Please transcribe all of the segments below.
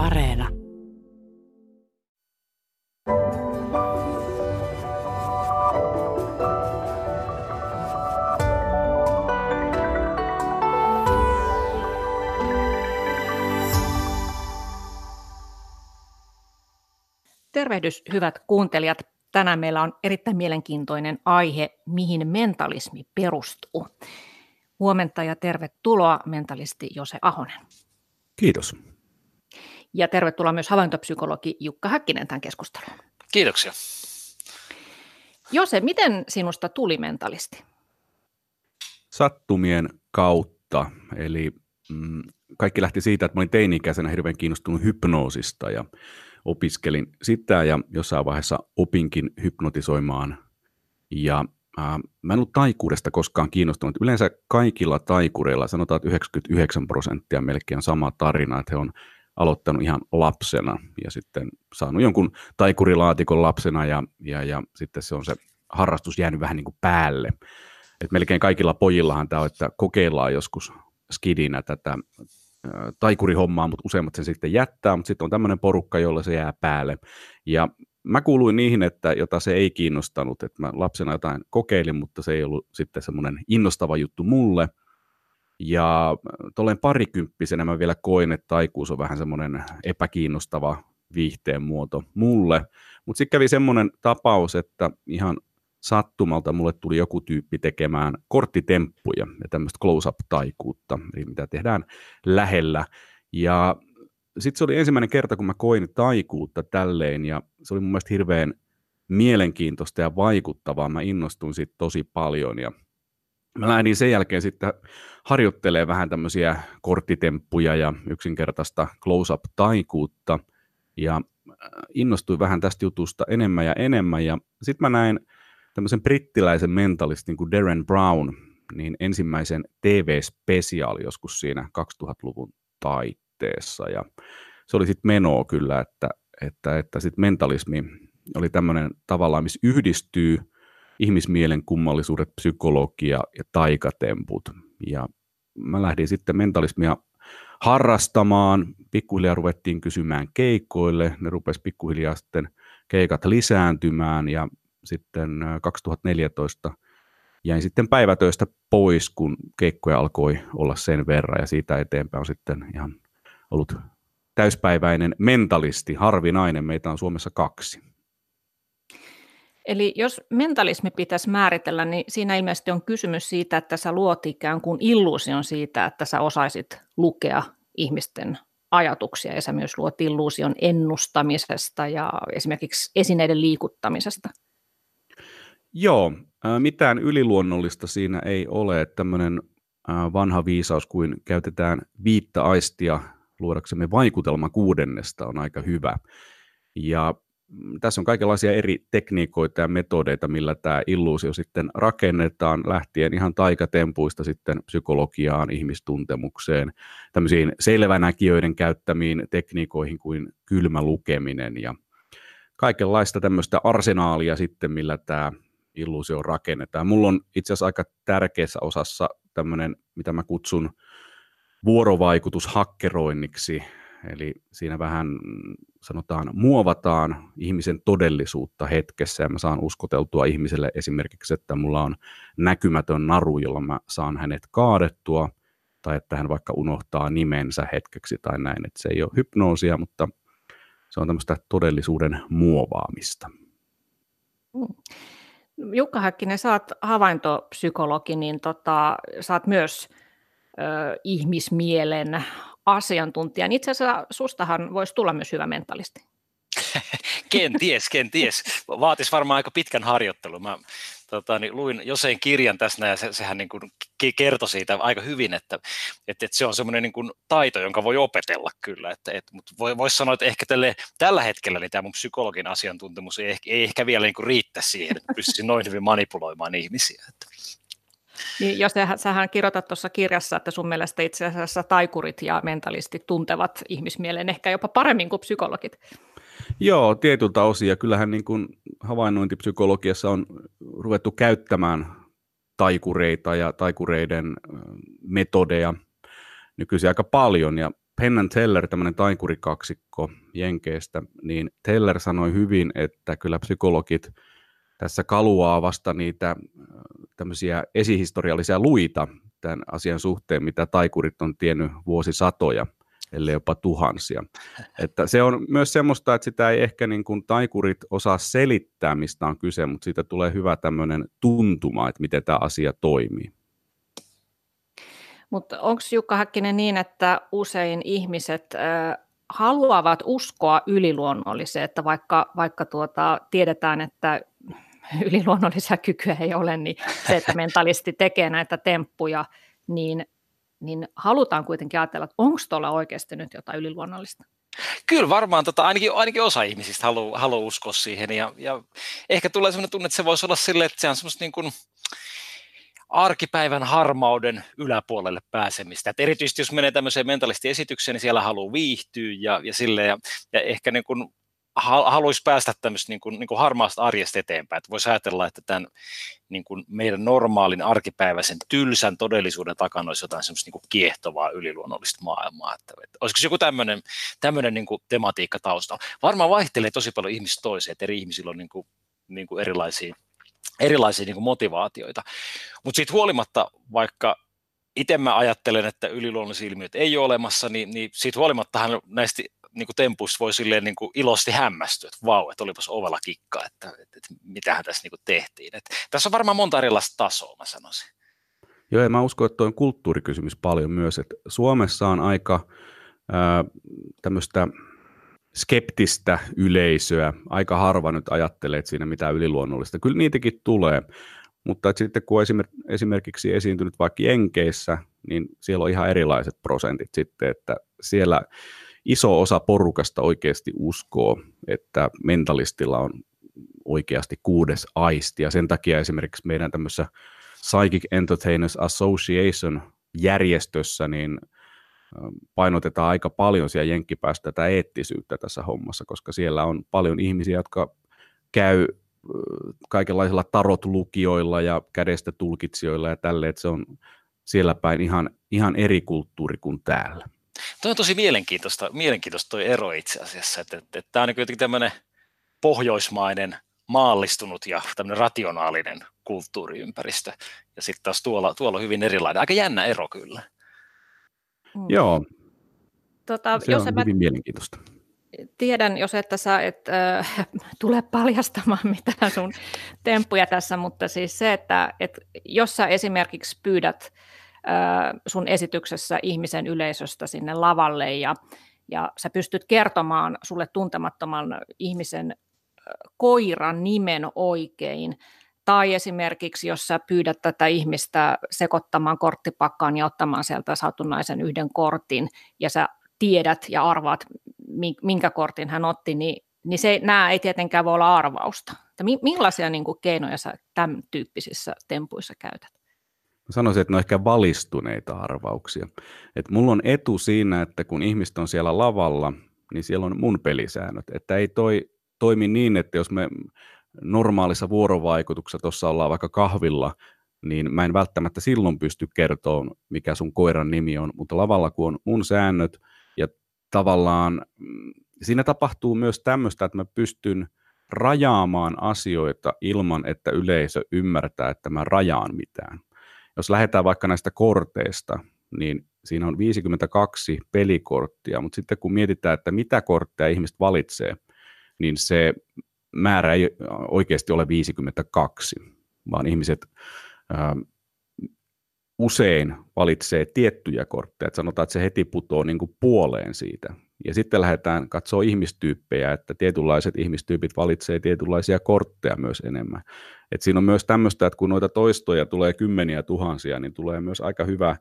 Areena. Tervehdys hyvät kuuntelijat. Tänään meillä on erittäin mielenkiintoinen aihe, mihin mentalismi perustuu. Huomenta ja tervetuloa mentalisti Jose Ahonen. Kiitos. Ja tervetuloa myös havaintopsykologi Jukka Häkkinen tähän keskusteluun. Kiitoksia. Jose, miten sinusta tuli mentalisti? Sattumien kautta. Eli mm, kaikki lähti siitä, että mä olin teini-ikäisenä hirveän kiinnostunut hypnoosista ja opiskelin sitä ja jossain vaiheessa opinkin hypnotisoimaan. Ja äh, mä en ollut taikuudesta koskaan kiinnostunut. Yleensä kaikilla taikureilla, sanotaan, että 99 prosenttia melkein on sama tarina, että he on aloittanut ihan lapsena ja sitten saanut jonkun taikurilaatikon lapsena ja, ja, ja sitten se on se harrastus jäänyt vähän niin kuin päälle. Et melkein kaikilla pojillahan tämä on, että kokeillaan joskus skidinä tätä taikurihommaa, mutta useimmat sen sitten jättää, mutta sitten on tämmöinen porukka, jolla se jää päälle. Ja mä kuuluin niihin, että jota se ei kiinnostanut, että mä lapsena jotain kokeilin, mutta se ei ollut sitten semmoinen innostava juttu mulle. Ja tuolleen parikymppisenä mä vielä koin, että taikuus on vähän semmoinen epäkiinnostava viihteen muoto mulle. Mutta sitten kävi semmoinen tapaus, että ihan sattumalta mulle tuli joku tyyppi tekemään korttitemppuja ja tämmöistä close-up-taikuutta, eli mitä tehdään lähellä. Ja sitten se oli ensimmäinen kerta, kun mä koin taikuutta tälleen, ja se oli mun mielestä hirveän mielenkiintoista ja vaikuttavaa. Mä innostuin siitä tosi paljon, ja mä lähdin sen jälkeen sitten harjoittelemaan vähän tämmöisiä korttitemppuja ja yksinkertaista close-up-taikuutta, ja äh, innostuin vähän tästä jutusta enemmän ja enemmän, ja sitten mä näin tämmöisen brittiläisen mentalistin kuin Darren Brown, niin ensimmäisen TV-spesiaali joskus siinä 2000-luvun taitteessa. Ja se oli sitten menoa kyllä, että, että, että sit mentalismi oli tämmöinen tavallaan, missä yhdistyy ihmismielen kummallisuudet, psykologia ja taikatemput. Ja mä lähdin sitten mentalismia harrastamaan. Pikkuhiljaa ruvettiin kysymään keikoille. Ne rupesi pikkuhiljaa sitten keikat lisääntymään ja sitten 2014 jäin sitten päivätöistä pois, kun keikkoja alkoi olla sen verran ja siitä eteenpäin on sitten ihan ollut täyspäiväinen mentalisti, harvinainen, meitä on Suomessa kaksi. Eli jos mentalismi pitäisi määritellä, niin siinä ilmeisesti on kysymys siitä, että sä luot ikään kuin illuusion siitä, että sä osaisit lukea ihmisten ajatuksia ja sä myös luot illuusion ennustamisesta ja esimerkiksi esineiden liikuttamisesta. Joo, mitään yliluonnollista siinä ei ole. Tämmöinen vanha viisaus, kuin käytetään viittä aistia luodaksemme vaikutelma kuudennesta on aika hyvä. Ja tässä on kaikenlaisia eri tekniikoita ja metodeita, millä tämä illuusio sitten rakennetaan, lähtien ihan taikatempuista sitten psykologiaan, ihmistuntemukseen, tämmöisiin selvänäkijöiden käyttämiin tekniikoihin kuin kylmä lukeminen ja kaikenlaista tämmöistä arsenaalia sitten, millä tämä illuusio rakennetaan. Mulla on itse asiassa aika tärkeässä osassa tämmöinen, mitä mä kutsun vuorovaikutushakkeroinniksi, eli siinä vähän sanotaan muovataan ihmisen todellisuutta hetkessä ja mä saan uskoteltua ihmiselle esimerkiksi, että mulla on näkymätön naru, jolla mä saan hänet kaadettua tai että hän vaikka unohtaa nimensä hetkeksi tai näin, että se ei ole hypnoosia, mutta se on tämmöistä todellisuuden muovaamista. Mm. Jukka Häkkinen, sä oot havaintopsykologi, niin tota, sä oot myös ö, ihmismielen asiantuntija. Niin itse asiassa sustahan voisi tulla myös hyvä mentalisti. kenties, kenties. Vaatisi varmaan aika pitkän harjoittelun. Mä tota, niin luin Joseen kirjan tässä ja se, sehän niin kuin kertoi siitä aika hyvin, että, että, että se on semmoinen niin taito, jonka voi opetella kyllä. Että, että, mutta voi, voisi sanoa, että ehkä tälle, tällä hetkellä niin tämä mun psykologin asiantuntemus ei, ei ehkä vielä niin kuin riitä siihen, että pystyisin noin hyvin manipuloimaan ihmisiä. Että. Niin, jos sähän kirjoitat tuossa kirjassa, että sun mielestä itse asiassa taikurit ja mentalistit tuntevat ihmismielen ehkä jopa paremmin kuin psykologit. Joo, tietyltä osin. Ja kyllähän niin kuin havainnointipsykologiassa on ruvettu käyttämään taikureita ja taikureiden metodeja nykyisin aika paljon. Ja Penn Teller, tämmöinen taikurikaksikko Jenkeistä, niin Teller sanoi hyvin, että kyllä psykologit tässä kaluaa vasta niitä tämmöisiä esihistoriallisia luita tämän asian suhteen, mitä taikurit on tiennyt vuosisatoja, ellei jopa tuhansia. Että se on myös semmoista, että sitä ei ehkä niin kuin taikurit osaa selittää, mistä on kyse, mutta siitä tulee hyvä tämmöinen tuntuma, että miten tämä asia toimii. Mutta onko Jukka Häkkinen niin, että usein ihmiset äh, haluavat uskoa yliluonnolliseen, että vaikka, vaikka tuota, tiedetään, että yliluonnollisia kykyjä ei ole, niin se, että mentalisti tekee näitä temppuja, niin, niin halutaan kuitenkin ajatella, että onko tuolla oikeasti nyt jotain yliluonnollista? Kyllä varmaan tota, ainakin, ainakin osa ihmisistä haluaa halu uskoa siihen ja, ja ehkä tulee sellainen tunne, että se voisi olla silleen, että se on semmoista niin kuin, arkipäivän harmauden yläpuolelle pääsemistä. Et erityisesti jos menee tämmöiseen mentalistiesitykseen, niin siellä haluaa viihtyä ja, ja, sille, ja, ja ehkä niin kuin haluaisi päästä tämmöistä niin kuin, niin kuin harmaasta arjesta eteenpäin. voisi ajatella, että tämän niin kuin meidän normaalin arkipäiväisen tylsän todellisuuden takana olisi jotain semmoista niin kuin kiehtovaa yliluonnollista maailmaa. Että, että olisiko joku tämmöinen, tämmöinen niin kuin tematiikka taustalla? Varmaan vaihtelee tosi paljon ihmistä toiseen, että eri ihmisillä on niin kuin, niin kuin erilaisia erilaisia niin kuin motivaatioita. Mutta siitä huolimatta, vaikka itse mä ajattelen, että yliluonnollisia ilmiöitä ei ole olemassa, niin, niin siitä huolimattahan näistä niin kuin tempuista voi silleen niin kuin ilosti hämmästyä, että vau, että olipas ovella kikka, että, että, että mitähän tässä niin kuin tehtiin. Että tässä on varmaan monta erilaista tasoa, mä sanoisin. Joo, ja mä uskon, että tuo on kulttuurikysymys paljon myös, että Suomessa on aika tämmöistä skeptistä yleisöä. Aika harva nyt ajattelee, että siinä mitään yliluonnollista. Kyllä niitäkin tulee, mutta että sitten kun on esimerkiksi esiintynyt vaikka Jenkeissä, niin siellä on ihan erilaiset prosentit sitten, että siellä iso osa porukasta oikeasti uskoo, että mentalistilla on oikeasti kuudes aisti, ja sen takia esimerkiksi meidän tämmöisessä Psychic Entertainers Association järjestössä, niin painotetaan aika paljon siellä jenkkipäästä tätä eettisyyttä tässä hommassa, koska siellä on paljon ihmisiä, jotka käy kaikenlaisilla tarot-lukijoilla ja kädestä tulkitsijoilla ja tälle, että se on siellä päin ihan, ihan eri kulttuuri kuin täällä. Tuo on tosi mielenkiintoista, mielenkiintoista tuo ero itse asiassa, että, että, että tämä on niin kuitenkin tämmöinen pohjoismainen, maallistunut ja tämmöinen rationaalinen kulttuuriympäristö, ja sitten taas tuolla, tuolla on hyvin erilainen. Aika jännä ero kyllä. Mm. Joo, tota, se jos on hyvin mielenkiintoista. Tiedän, jos että sä et äh, tule paljastamaan mitään sun temppuja tässä, mutta siis se, että et, jos sä esimerkiksi pyydät äh, sun esityksessä ihmisen yleisöstä sinne lavalle ja, ja sä pystyt kertomaan sulle tuntemattoman ihmisen koiran nimen oikein, tai esimerkiksi, jos sä pyydät tätä ihmistä sekoittamaan korttipakkaan ja ottamaan sieltä satunnaisen yhden kortin, ja sä tiedät ja arvaat, minkä kortin hän otti, niin, niin se, nämä ei tietenkään voi olla arvausta. Millaisia niin kuin, keinoja sä tämän tyyppisissä tempuissa käytät? Sanoisin, että ne on ehkä valistuneita arvauksia. Et mulla on etu siinä, että kun ihmiset on siellä lavalla, niin siellä on mun pelisäännöt. Että ei toi toimi niin, että jos me normaalissa vuorovaikutuksessa tuossa ollaan vaikka kahvilla, niin mä en välttämättä silloin pysty kertomaan, mikä sun koiran nimi on, mutta lavalla kun on mun säännöt ja tavallaan mm, siinä tapahtuu myös tämmöistä, että mä pystyn rajaamaan asioita ilman, että yleisö ymmärtää, että mä rajaan mitään. Jos lähdetään vaikka näistä korteista, niin siinä on 52 pelikorttia, mutta sitten kun mietitään, että mitä kortteja ihmiset valitsee, niin se määrä ei oikeasti ole 52, vaan ihmiset ää, usein valitsee tiettyjä kortteja. Että sanotaan, että se heti putoaa niin kuin puoleen siitä. Ja sitten lähdetään katsoa ihmistyyppejä, että tietynlaiset ihmistyypit valitsee tietynlaisia kortteja myös enemmän. Et siinä on myös tämmöistä, että kun noita toistoja tulee kymmeniä tuhansia, niin tulee myös aika hyvä,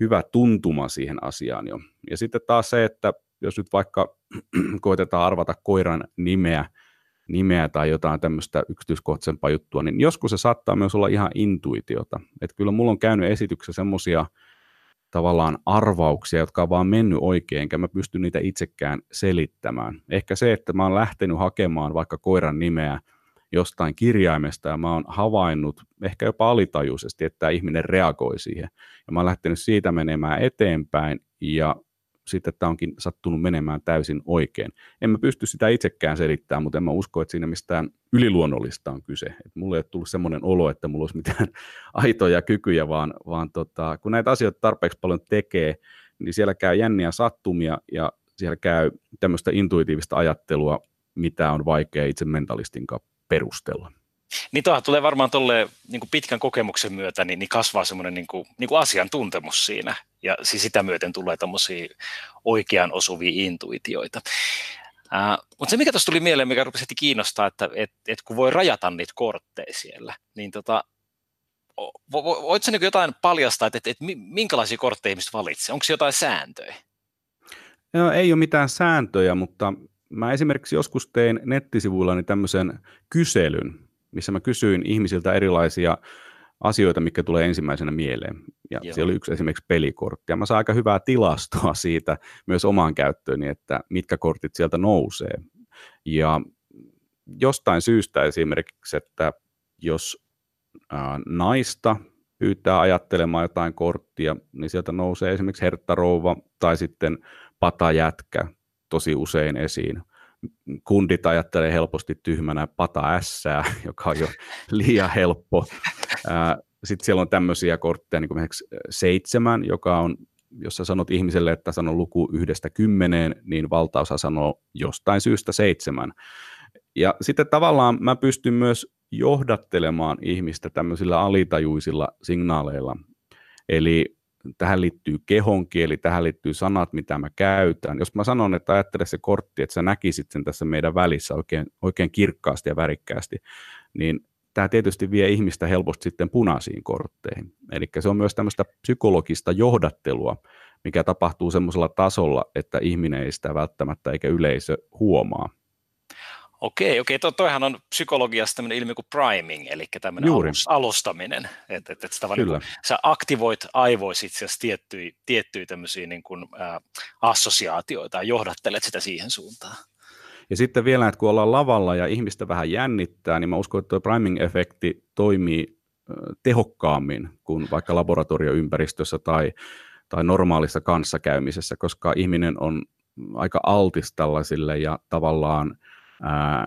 hyvä tuntuma siihen asiaan jo. Ja sitten taas se, että jos nyt vaikka koitetaan arvata koiran nimeä, nimeä tai jotain tämmöistä yksityiskohtaisempaa juttua, niin joskus se saattaa myös olla ihan intuitiota. Että kyllä mulla on käynyt esityksessä semmoisia tavallaan arvauksia, jotka on vaan mennyt oikein, enkä mä pysty niitä itsekään selittämään. Ehkä se, että mä oon lähtenyt hakemaan vaikka koiran nimeä jostain kirjaimesta ja mä oon havainnut ehkä jopa alitajuisesti, että tämä ihminen reagoi siihen. Ja mä oon lähtenyt siitä menemään eteenpäin ja sitten tämä onkin sattunut menemään täysin oikein. En mä pysty sitä itsekään selittämään, mutta en mä usko, että siinä mistään yliluonnollista on kyse. Et mulle ei ole tullut semmoinen olo, että mulla olisi mitään aitoja kykyjä, vaan, vaan tota, kun näitä asioita tarpeeksi paljon tekee, niin siellä käy jänniä sattumia ja siellä käy tämmöistä intuitiivista ajattelua, mitä on vaikea itse mentalistin perustella. Niin tuohan tulee varmaan tolle niin kuin pitkän kokemuksen myötä, niin, niin kasvaa semmoinen niin kuin, niin kuin asiantuntemus siinä, ja siis sitä myöten tulee tämmöisiä oikean osuvia intuitioita. Uh, mutta se, mikä tuossa tuli mieleen, mikä rupesi kiinnostaa, että et, et kun voi rajata niitä kortteja siellä, niin tota, vo, vo, voitko niin jotain paljastaa, että, että, että minkälaisia kortteja ihmiset valitsee? Onko jotain sääntöjä? No, ei ole mitään sääntöjä, mutta mä esimerkiksi joskus tein nettisivuillani tämmöisen kyselyn, missä mä kysyin ihmisiltä erilaisia asioita, mikä tulee ensimmäisenä mieleen. Ja Joo. siellä oli yksi esimerkiksi pelikortti. Ja mä saan aika hyvää tilastoa siitä myös omaan käyttööni, että mitkä kortit sieltä nousee. Ja jostain syystä esimerkiksi, että jos naista pyytää ajattelemaan jotain korttia, niin sieltä nousee esimerkiksi herttarouva tai sitten patajätkä tosi usein esiin kundit ajattelee helposti tyhmänä pata ässää, joka on jo liian helppo. Sitten siellä on tämmöisiä kortteja, niin kuin seitsemän, joka on, jos sä sanot ihmiselle, että sanon luku yhdestä kymmeneen, niin valtaosa sanoo jostain syystä seitsemän. Ja sitten tavallaan mä pystyn myös johdattelemaan ihmistä tämmöisillä alitajuisilla signaaleilla. Eli tähän liittyy kehonkieli, tähän liittyy sanat, mitä mä käytän. Jos mä sanon, että ajattele se kortti, että sä näkisit sen tässä meidän välissä oikein, oikein kirkkaasti ja värikkäästi, niin tämä tietysti vie ihmistä helposti sitten punaisiin kortteihin. Eli se on myös tämmöistä psykologista johdattelua, mikä tapahtuu semmoisella tasolla, että ihminen ei sitä välttämättä eikä yleisö huomaa. Okei, okei. To, toihan on psykologiassa tämmöinen ilmiö kuin priming, eli tämmöinen Juuri. alustaminen. Että et, et sitä Niin kuin, sä aktivoit aivoissa itse asiassa tiettyjä, tiettyjä tämmöisiä niin kuin, ä, assosiaatioita ja johdattelet sitä siihen suuntaan. Ja sitten vielä, että kun ollaan lavalla ja ihmistä vähän jännittää, niin mä uskon, että tuo priming-efekti toimii tehokkaammin kuin vaikka laboratorioympäristössä tai, tai normaalissa kanssakäymisessä, koska ihminen on aika altis tällaisille ja tavallaan – ää,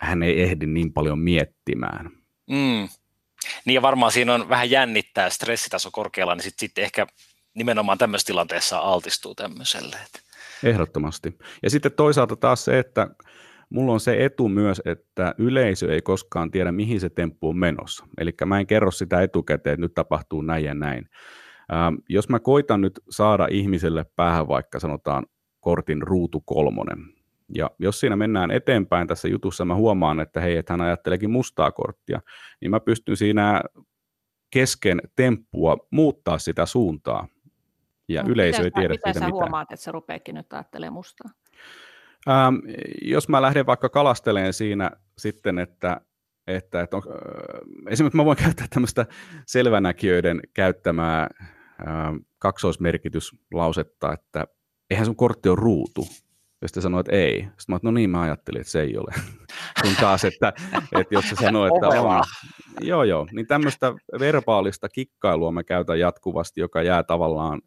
hän ei ehdi niin paljon miettimään. Mm. Niin ja varmaan siinä on vähän jännittää stressitaso korkealla, niin sitten sit ehkä nimenomaan tämmöisessä tilanteessa altistuu tämmöiselle. Ehdottomasti. Ja sitten toisaalta taas se, että mulla on se etu myös, että yleisö ei koskaan tiedä, mihin se temppu on menossa. Eli mä en kerro sitä etukäteen, että nyt tapahtuu näin ja näin. Ähm, jos mä koitan nyt saada ihmiselle päähän vaikka sanotaan kortin ruutu kolmonen, ja jos siinä mennään eteenpäin tässä jutussa, mä huomaan, että hei, että hän ajatteleekin mustaa korttia, niin mä pystyn siinä kesken temppua muuttaa sitä suuntaa. Ja no, yleisö ei tiedä siitä sä mitään. huomaat, että se rupeekin nyt ajattelemaan mustaa? Ähm, jos mä lähden vaikka kalasteleen siinä sitten, että, että, että on, äh, esimerkiksi mä voin käyttää tämmöistä selvänäkijöiden käyttämää äh, kaksoismerkityslausetta, että eihän sun kortti ole ruutu, ja sitten sanoit, että ei. Sitten mä no niin, mä ajattelin, että se ei ole. Kun taas, että, että jos se sanoo, että on. Joo, joo. Niin tämmöistä verbaalista kikkailua mä käytän jatkuvasti, joka jää tavallaan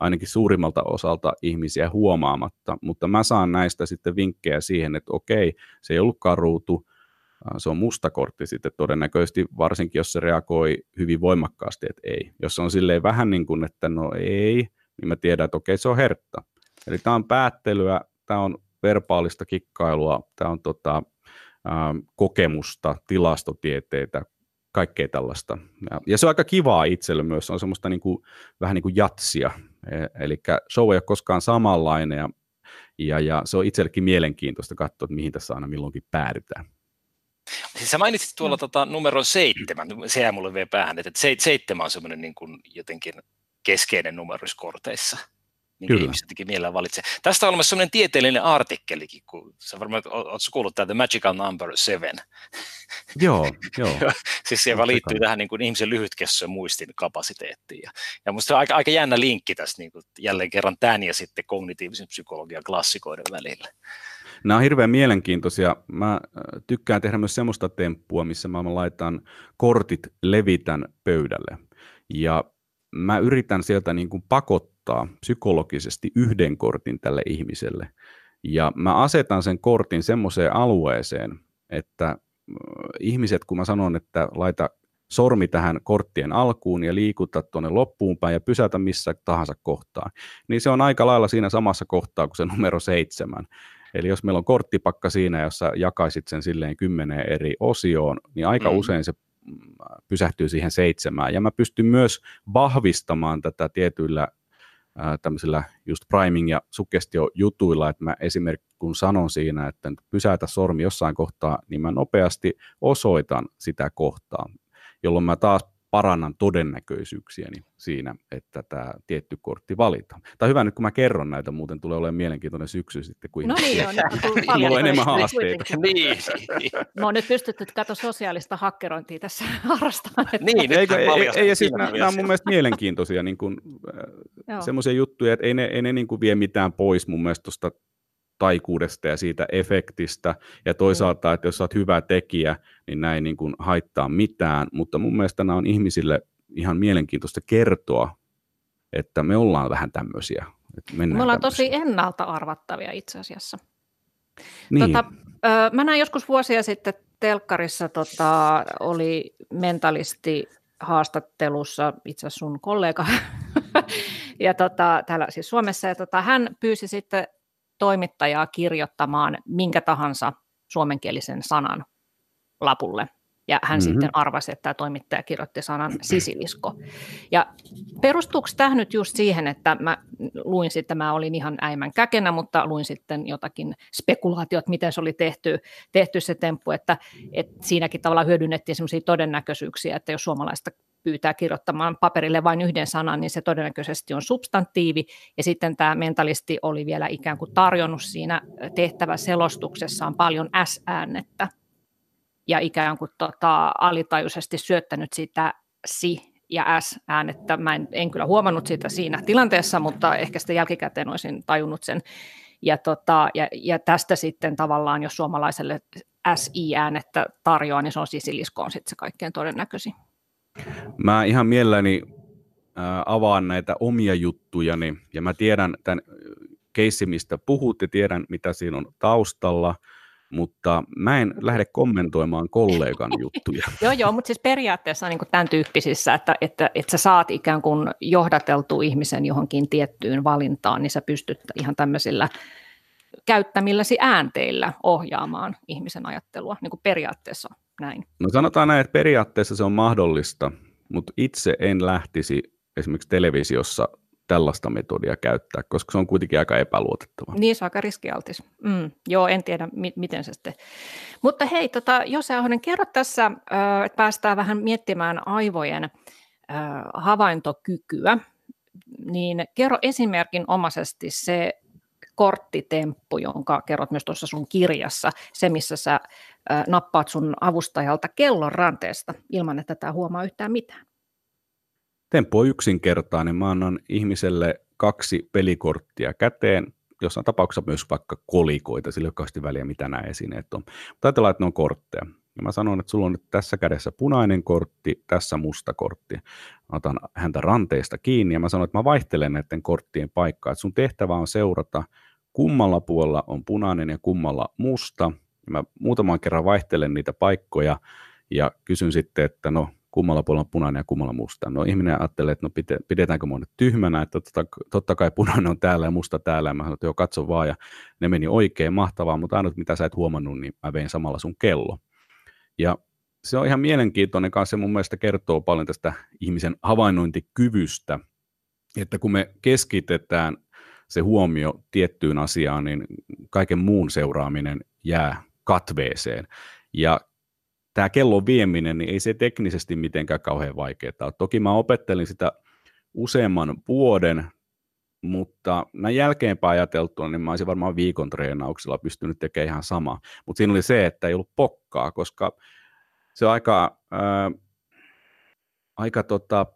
ainakin suurimmalta osalta ihmisiä huomaamatta. Mutta mä saan näistä sitten vinkkejä siihen, että okei, se ei ollutkaan ruutu, se on musta kortti sitten todennäköisesti, varsinkin jos se reagoi hyvin voimakkaasti, että ei. Jos se on silleen vähän niin kuin, että no ei, niin mä tiedän, että okei, se on hertta. Eli tämä on päättelyä, tämä on verbaalista kikkailua, tämä on tota, ä, kokemusta, tilastotieteitä, kaikkea tällaista. Ja, ja se on aika kivaa itselle myös, se on semmoista niin kuin, vähän niin kuin jatsia, e, eli show ei ole koskaan samanlainen ja, ja, ja se on itsellekin mielenkiintoista katsoa, että mihin tässä aina milloinkin päädytään. Siis sä mainitsit tuolla no. tota, numeron seitsemän, se jää mulle vielä päähän, että seitsemän on semmoinen niin kuin jotenkin keskeinen numero korteissa minkä Kyllä. ihmiset teki mielellään valitsee. Tästä on olemassa sellainen tieteellinen artikkelikin, kun sä varmaan oot kuullut täältä Magical Number 7. Joo, joo. siis se, liittyy tähän niin kuin ihmisen lyhytkestoisen muistin kapasiteettiin. Ja, ja musta on aika, aika jännä linkki tässä niin kuin jälleen kerran tämän ja sitten kognitiivisen psykologian klassikoiden välillä. Nämä on hirveän mielenkiintoisia. Mä äh, tykkään tehdä myös semmoista temppua, missä mä laitan kortit levitän pöydälle. Ja mä yritän sieltä niin kuin pakottaa nostaa psykologisesti yhden kortin tälle ihmiselle. Ja mä asetan sen kortin semmoiseen alueeseen, että ihmiset, kun mä sanon, että laita sormi tähän korttien alkuun ja liikuta tuonne loppuun päin ja pysäytä missä tahansa kohtaan, niin se on aika lailla siinä samassa kohtaa kuin se numero seitsemän. Eli jos meillä on korttipakka siinä, jossa jakaisit sen silleen kymmeneen eri osioon, niin aika mm. usein se mm, pysähtyy siihen seitsemään. Ja mä pystyn myös vahvistamaan tätä tietyillä tämmöisillä just priming- ja suggestio-jutuilla, että mä esimerkiksi kun sanon siinä, että pysäytä sormi jossain kohtaa, niin mä nopeasti osoitan sitä kohtaa, jolloin mä taas parannan todennäköisyyksiäni siinä, että tämä tietty kortti valitaan. Tai hyvä nyt, kun mä kerron näitä, muuten tulee olemaan mielenkiintoinen syksy sitten, kun No niin, on, Mulla on enemmän haasteita. niin. Mä oon nyt pystytty katsoa sosiaalista hakkerointia tässä harrastamaan. Niin, Eikö, ei, ei, ei, siis nämä, on mun mielestä mielenkiintoisia niin kuin, äh, semmoisia juttuja, että ei ne, ei ne niin kuin vie mitään pois mun mielestä tuosta taikuudesta ja siitä efektistä, ja toisaalta, että jos sä oot hyvä tekijä, niin näin niin kuin haittaa mitään, mutta mun mielestä nämä on ihmisille ihan mielenkiintoista kertoa, että me ollaan vähän tämmöisiä. Että me ollaan tämmöisiä. tosi ennalta arvattavia itse asiassa. Niin. Tota, ö, mä näin joskus vuosia sitten telkkarissa tota, oli mentalisti haastattelussa itse asiassa sun kollega ja tota, täällä siis Suomessa ja tota, hän pyysi sitten toimittajaa kirjoittamaan minkä tahansa suomenkielisen sanan lapulle. Ja hän mm-hmm. sitten arvasi, että tämä toimittaja kirjoitti sanan sisilisko. Ja perustuuko tämä nyt just siihen, että mä luin sitten, mä olin ihan äimän käkenä, mutta luin sitten jotakin spekulaatiot, miten se oli tehty, tehty se temppu, että, että siinäkin tavalla hyödynnettiin sellaisia todennäköisyyksiä, että jos suomalaista pyytää kirjoittamaan paperille vain yhden sanan, niin se todennäköisesti on substantiivi. Ja sitten tämä mentalisti oli vielä ikään kuin tarjonnut siinä tehtäväselostuksessaan paljon S-äännettä ja ikään kuin tota, alitajuisesti syöttänyt sitä si ja S-äänettä. Mä en, en kyllä huomannut sitä siinä tilanteessa, mutta ehkä sitten jälkikäteen olisin tajunnut sen. Ja, tota, ja, ja tästä sitten tavallaan, jos suomalaiselle SI-äänettä tarjoaa, niin se on sisilisko on sitten se kaikkein todennäköisin. Mä ihan mielelläni avaan näitä omia juttujani, ja mä tiedän tämän keissi, mistä puhut, ja tiedän, mitä siinä on taustalla, mutta mä en lähde kommentoimaan kollegan juttuja. joo, joo, mutta siis periaatteessa niin tämän tyyppisissä, että, että, että sä saat ikään kuin johdateltu ihmisen johonkin tiettyyn valintaan, niin sä pystyt ihan tämmöisillä käyttämilläsi äänteillä ohjaamaan ihmisen ajattelua, niin kuin periaatteessa näin. No sanotaan näin, että periaatteessa se on mahdollista, mutta itse en lähtisi esimerkiksi televisiossa tällaista metodia käyttää, koska se on kuitenkin aika epäluotettava. Niin, se on aika riskialtis. Mm, joo, en tiedä, mi- miten se sitten. Mutta hei, tota, jos Ahonen, kerro tässä, että päästään vähän miettimään aivojen havaintokykyä, niin kerro esimerkin omaisesti se korttitemppu, jonka kerrot myös tuossa sun kirjassa, se missä sä nappaat sun avustajalta kellon ranteesta ilman, että tämä huomaa yhtään mitään. Temppu on yksinkertainen. Mä annan ihmiselle kaksi pelikorttia käteen, jossain tapauksessa myös vaikka kolikoita, sillä ei ole väliä, mitä nämä esineet on. Mutta ajatellaan, että ne on kortteja. Ja mä sanon, että sulla on nyt tässä kädessä punainen kortti, tässä musta kortti. Mä otan häntä ranteesta kiinni ja mä sanon, että mä vaihtelen näiden korttien paikkaa. Että sun tehtävä on seurata, kummalla puolella on punainen ja kummalla musta. Mä muutaman kerran vaihtelen niitä paikkoja ja kysyn sitten, että no kummalla puolella on punainen ja kummalla musta. No ihminen ajattelee, että no pidetäänkö mua nyt tyhmänä, että totta, totta kai punainen on täällä ja musta täällä. Ja mä sanoin, että joo, katso vaan ja ne meni oikein mahtavaa, mutta ainut mitä sä et huomannut, niin mä vein samalla sun kello. Ja se on ihan mielenkiintoinen kanssa, se mun mielestä kertoo paljon tästä ihmisen havainnointikyvystä, että kun me keskitetään se huomio tiettyyn asiaan, niin kaiken muun seuraaminen jää katveeseen. Ja tämä kellon vieminen, niin ei se teknisesti mitenkään kauhean vaikeaa. Toki mä opettelin sitä useamman vuoden, mutta näin jälkeenpäin ajateltuna, niin mä olisin varmaan viikon treenauksella pystynyt tekemään ihan sama. Mutta siinä oli se, että ei ollut pokkaa, koska se aika, ää, aika tota,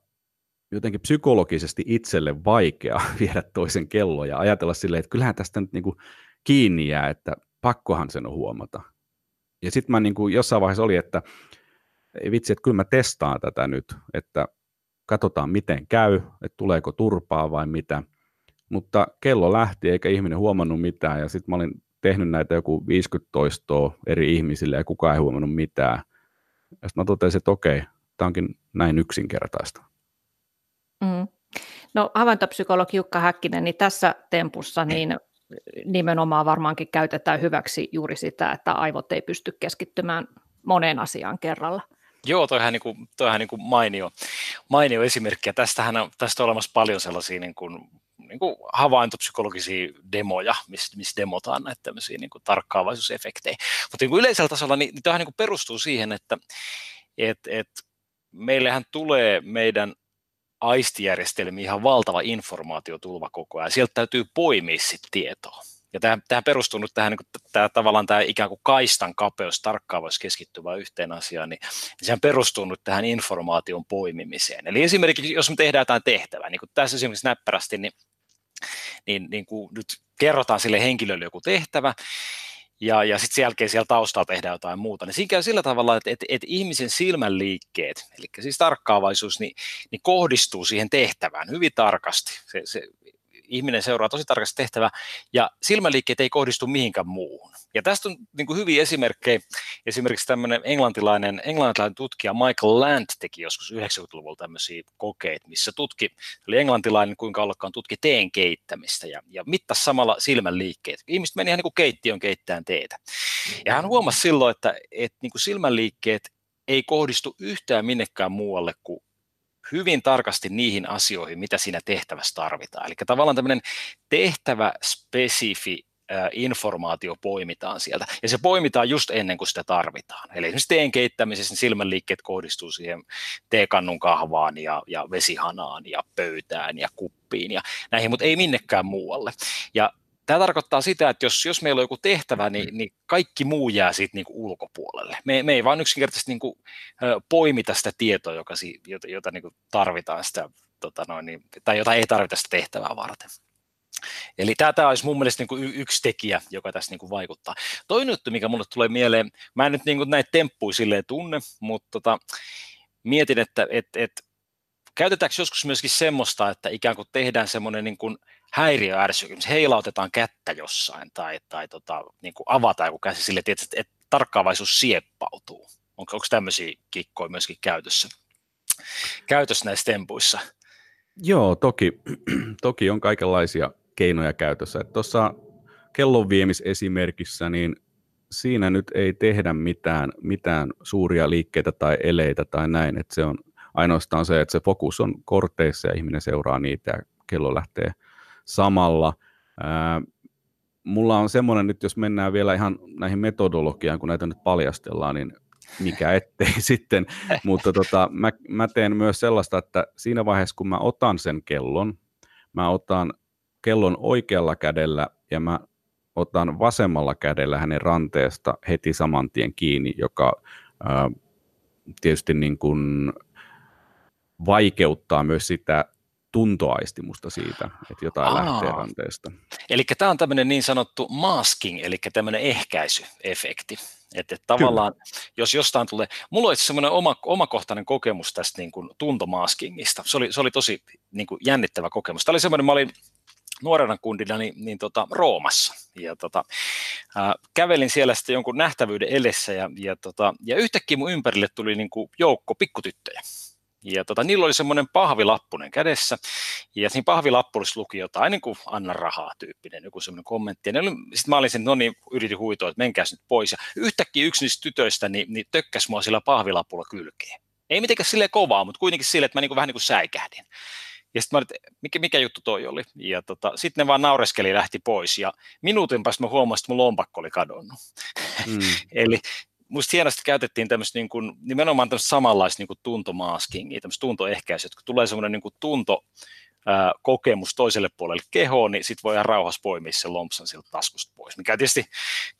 jotenkin psykologisesti itselle vaikea viedä toisen kello ja ajatella silleen, että kyllähän tästä nyt niinku kiinni jää, että pakkohan sen on huomata. Ja sitten mä niin kuin jossain vaiheessa oli, että ei vitsi, että kyllä mä testaan tätä nyt, että katsotaan miten käy, että tuleeko turpaa vai mitä. mutta kello lähti eikä ihminen huomannut mitään ja sitten mä olin tehnyt näitä joku 50 toistoa eri ihmisille ja kukaan ei huomannut mitään. Ja sitten mä totesin, että okei, tämä onkin näin yksinkertaista. No havaintopsykologi Jukka Häkkinen, niin tässä tempussa niin nimenomaan varmaankin käytetään hyväksi juuri sitä, että aivot ei pysty keskittymään moneen asiaan kerralla. Joo, toihan, niin kuin, toihan niin kuin mainio, mainio esimerkki, ja tästähän on, tästä on olemassa paljon sellaisia niin kuin, niin kuin havaintopsykologisia demoja, missä, missä demotaan näitä tämmöisiä niin kuin tarkkaavaisuusefektejä. Mutta niin kuin yleisellä tasolla niin, niin tämähän niin kuin perustuu siihen, että et, et, meillähän tulee meidän aistijärjestelmiin ihan valtava informaatiotulva koko ajan. Sieltä täytyy poimia sitten tietoa. Ja tähän, tähän perustuu nyt tähän, niin tämä, tavallaan tämä ikään kuin kaistan kapeus, tarkkaan voisi keskittyä vain yhteen asiaan, niin, niin sehän perustuu nyt tähän informaation poimimiseen. Eli esimerkiksi, jos me tehdään jotain tehtävää, niin kuin tässä esimerkiksi näppärästi, niin, niin, niin kuin nyt kerrotaan sille henkilölle joku tehtävä, ja, ja sitten sen jälkeen siellä taustalla tehdään jotain muuta. Niin siinä käy sillä tavalla, että, että, että ihmisen silmän liikkeet, eli siis tarkkaavaisuus, niin, niin kohdistuu siihen tehtävään hyvin tarkasti. Se, se ihminen seuraa tosi tarkasti tehtävää, ja silmäliikkeet ei kohdistu mihinkään muuhun. Ja tästä on niin kuin hyviä esimerkkejä. Esimerkiksi tämmöinen englantilainen, englantilainen tutkija Michael Land teki joskus 90-luvulla tämmöisiä kokeita, missä tutki, oli englantilainen kuinka ollakaan tutki teen keittämistä ja, ja mittasi samalla silmän liikkeet. Ihmiset meni ihan niin kuin keittiön keittämään teetä. Ja hän huomasi silloin, että, että niin kuin silmän liikkeet ei kohdistu yhtään minnekään muualle kuin hyvin tarkasti niihin asioihin, mitä siinä tehtävässä tarvitaan. Eli tavallaan tämmöinen tehtävä spesifi informaatio poimitaan sieltä. Ja se poimitaan just ennen kuin sitä tarvitaan. Eli esimerkiksi teen keittämisessä niin silmänliikkeet kohdistuu siihen teekannun kahvaan ja, ja vesihanaan ja pöytään ja kuppiin ja näihin, mutta ei minnekään muualle. Ja Tämä tarkoittaa sitä, että jos, jos meillä on joku tehtävä, niin, niin kaikki muu jää siitä niin kuin ulkopuolelle. Me, me ei vaan yksinkertaisesti niin kuin, poimita sitä tietoa, joka, jota, jota niin kuin tarvitaan sitä, tota noin, niin, tai jota ei tarvita sitä tehtävää varten. Eli tämä, tämä olisi mun mielestä niin kuin yksi tekijä, joka tässä niin kuin vaikuttaa. Toinen juttu, mikä mulle tulee mieleen, mä en nyt niin kuin näitä temppuja silleen tunne, mutta tota, mietin, että et, et, käytetäänkö joskus myöskin semmoista, että ikään kuin tehdään semmoinen niin kuin häiriöärsykymys, heilautetaan kättä jossain tai, tai tota, niin kuin avataan joku käsi sille, että, että tarkkaavaisuus sieppautuu. Onko, onko tämmöisiä kikkoja myöskin käytössä, käytössä näissä tempuissa? Joo, toki, toki on kaikenlaisia keinoja käytössä. Tuossa kellon viemisesimerkissä, niin siinä nyt ei tehdä mitään, mitään suuria liikkeitä tai eleitä tai näin, että se on ainoastaan se, että se fokus on korteissa ja ihminen seuraa niitä ja kello lähtee samalla. Ää, mulla on semmoinen nyt, jos mennään vielä ihan näihin metodologiaan, kun näitä nyt paljastellaan, niin mikä ettei sitten, mutta tota, mä, mä teen myös sellaista, että siinä vaiheessa kun mä otan sen kellon, mä otan kellon oikealla kädellä ja mä otan vasemmalla kädellä hänen ranteesta heti saman tien kiinni, joka ää, tietysti niin kuin vaikeuttaa myös sitä tuntoaistimusta siitä, että jotain Aa. lähtee ranteesta. Eli tämä on tämmöinen niin sanottu masking, eli tämmöinen ehkäisyefekti. Että tavallaan, Kyllä. jos jostain tulee, mulla oli semmoinen oma, omakohtainen kokemus tästä niin kuin tuntomaskingista. Se oli, se oli tosi niin kuin jännittävä kokemus. Tämä oli semmoinen, mä olin nuorena kundina niin, niin tota, Roomassa. Ja tota, ää, kävelin siellä sitten jonkun nähtävyyden edessä ja, ja, tota, ja yhtäkkiä mun ympärille tuli niin kuin joukko pikkutyttöjä. Ja tota, niillä oli semmoinen pahvilappunen kädessä, ja siinä pahvilappuissa luki jotain niin kuin anna rahaa tyyppinen, joku semmoinen kommentti. Sitten mä olin sen, no niin, yritin huitoa, että menkääs nyt pois. Ja yhtäkkiä yksi niistä tytöistä niin, niin tökkäsi mua sillä pahvilappulla kylkeen. Ei mitenkään sille kovaa, mutta kuitenkin sille, että mä niin kuin, vähän niin kuin säikähdin. Ja sitten mä olin, mikä, mikä juttu toi oli. Ja tota, sitten ne vaan naureskeli lähti pois. Ja minuutin päästä mä huomasin, että mun lompakko oli kadonnut. Mm. Eli musta hienosti käytettiin tämmöistä niin kuin, nimenomaan tämmöistä samanlaista niin kuin tuntomaskingia, tämmöistä tuntoehkäisyä, että kun tulee semmoinen niin kuin tunto, kokemus toiselle puolelle kehoon, niin sitten voi ihan rauhassa poimia sen lompsan sieltä taskusta pois. Mikä tietysti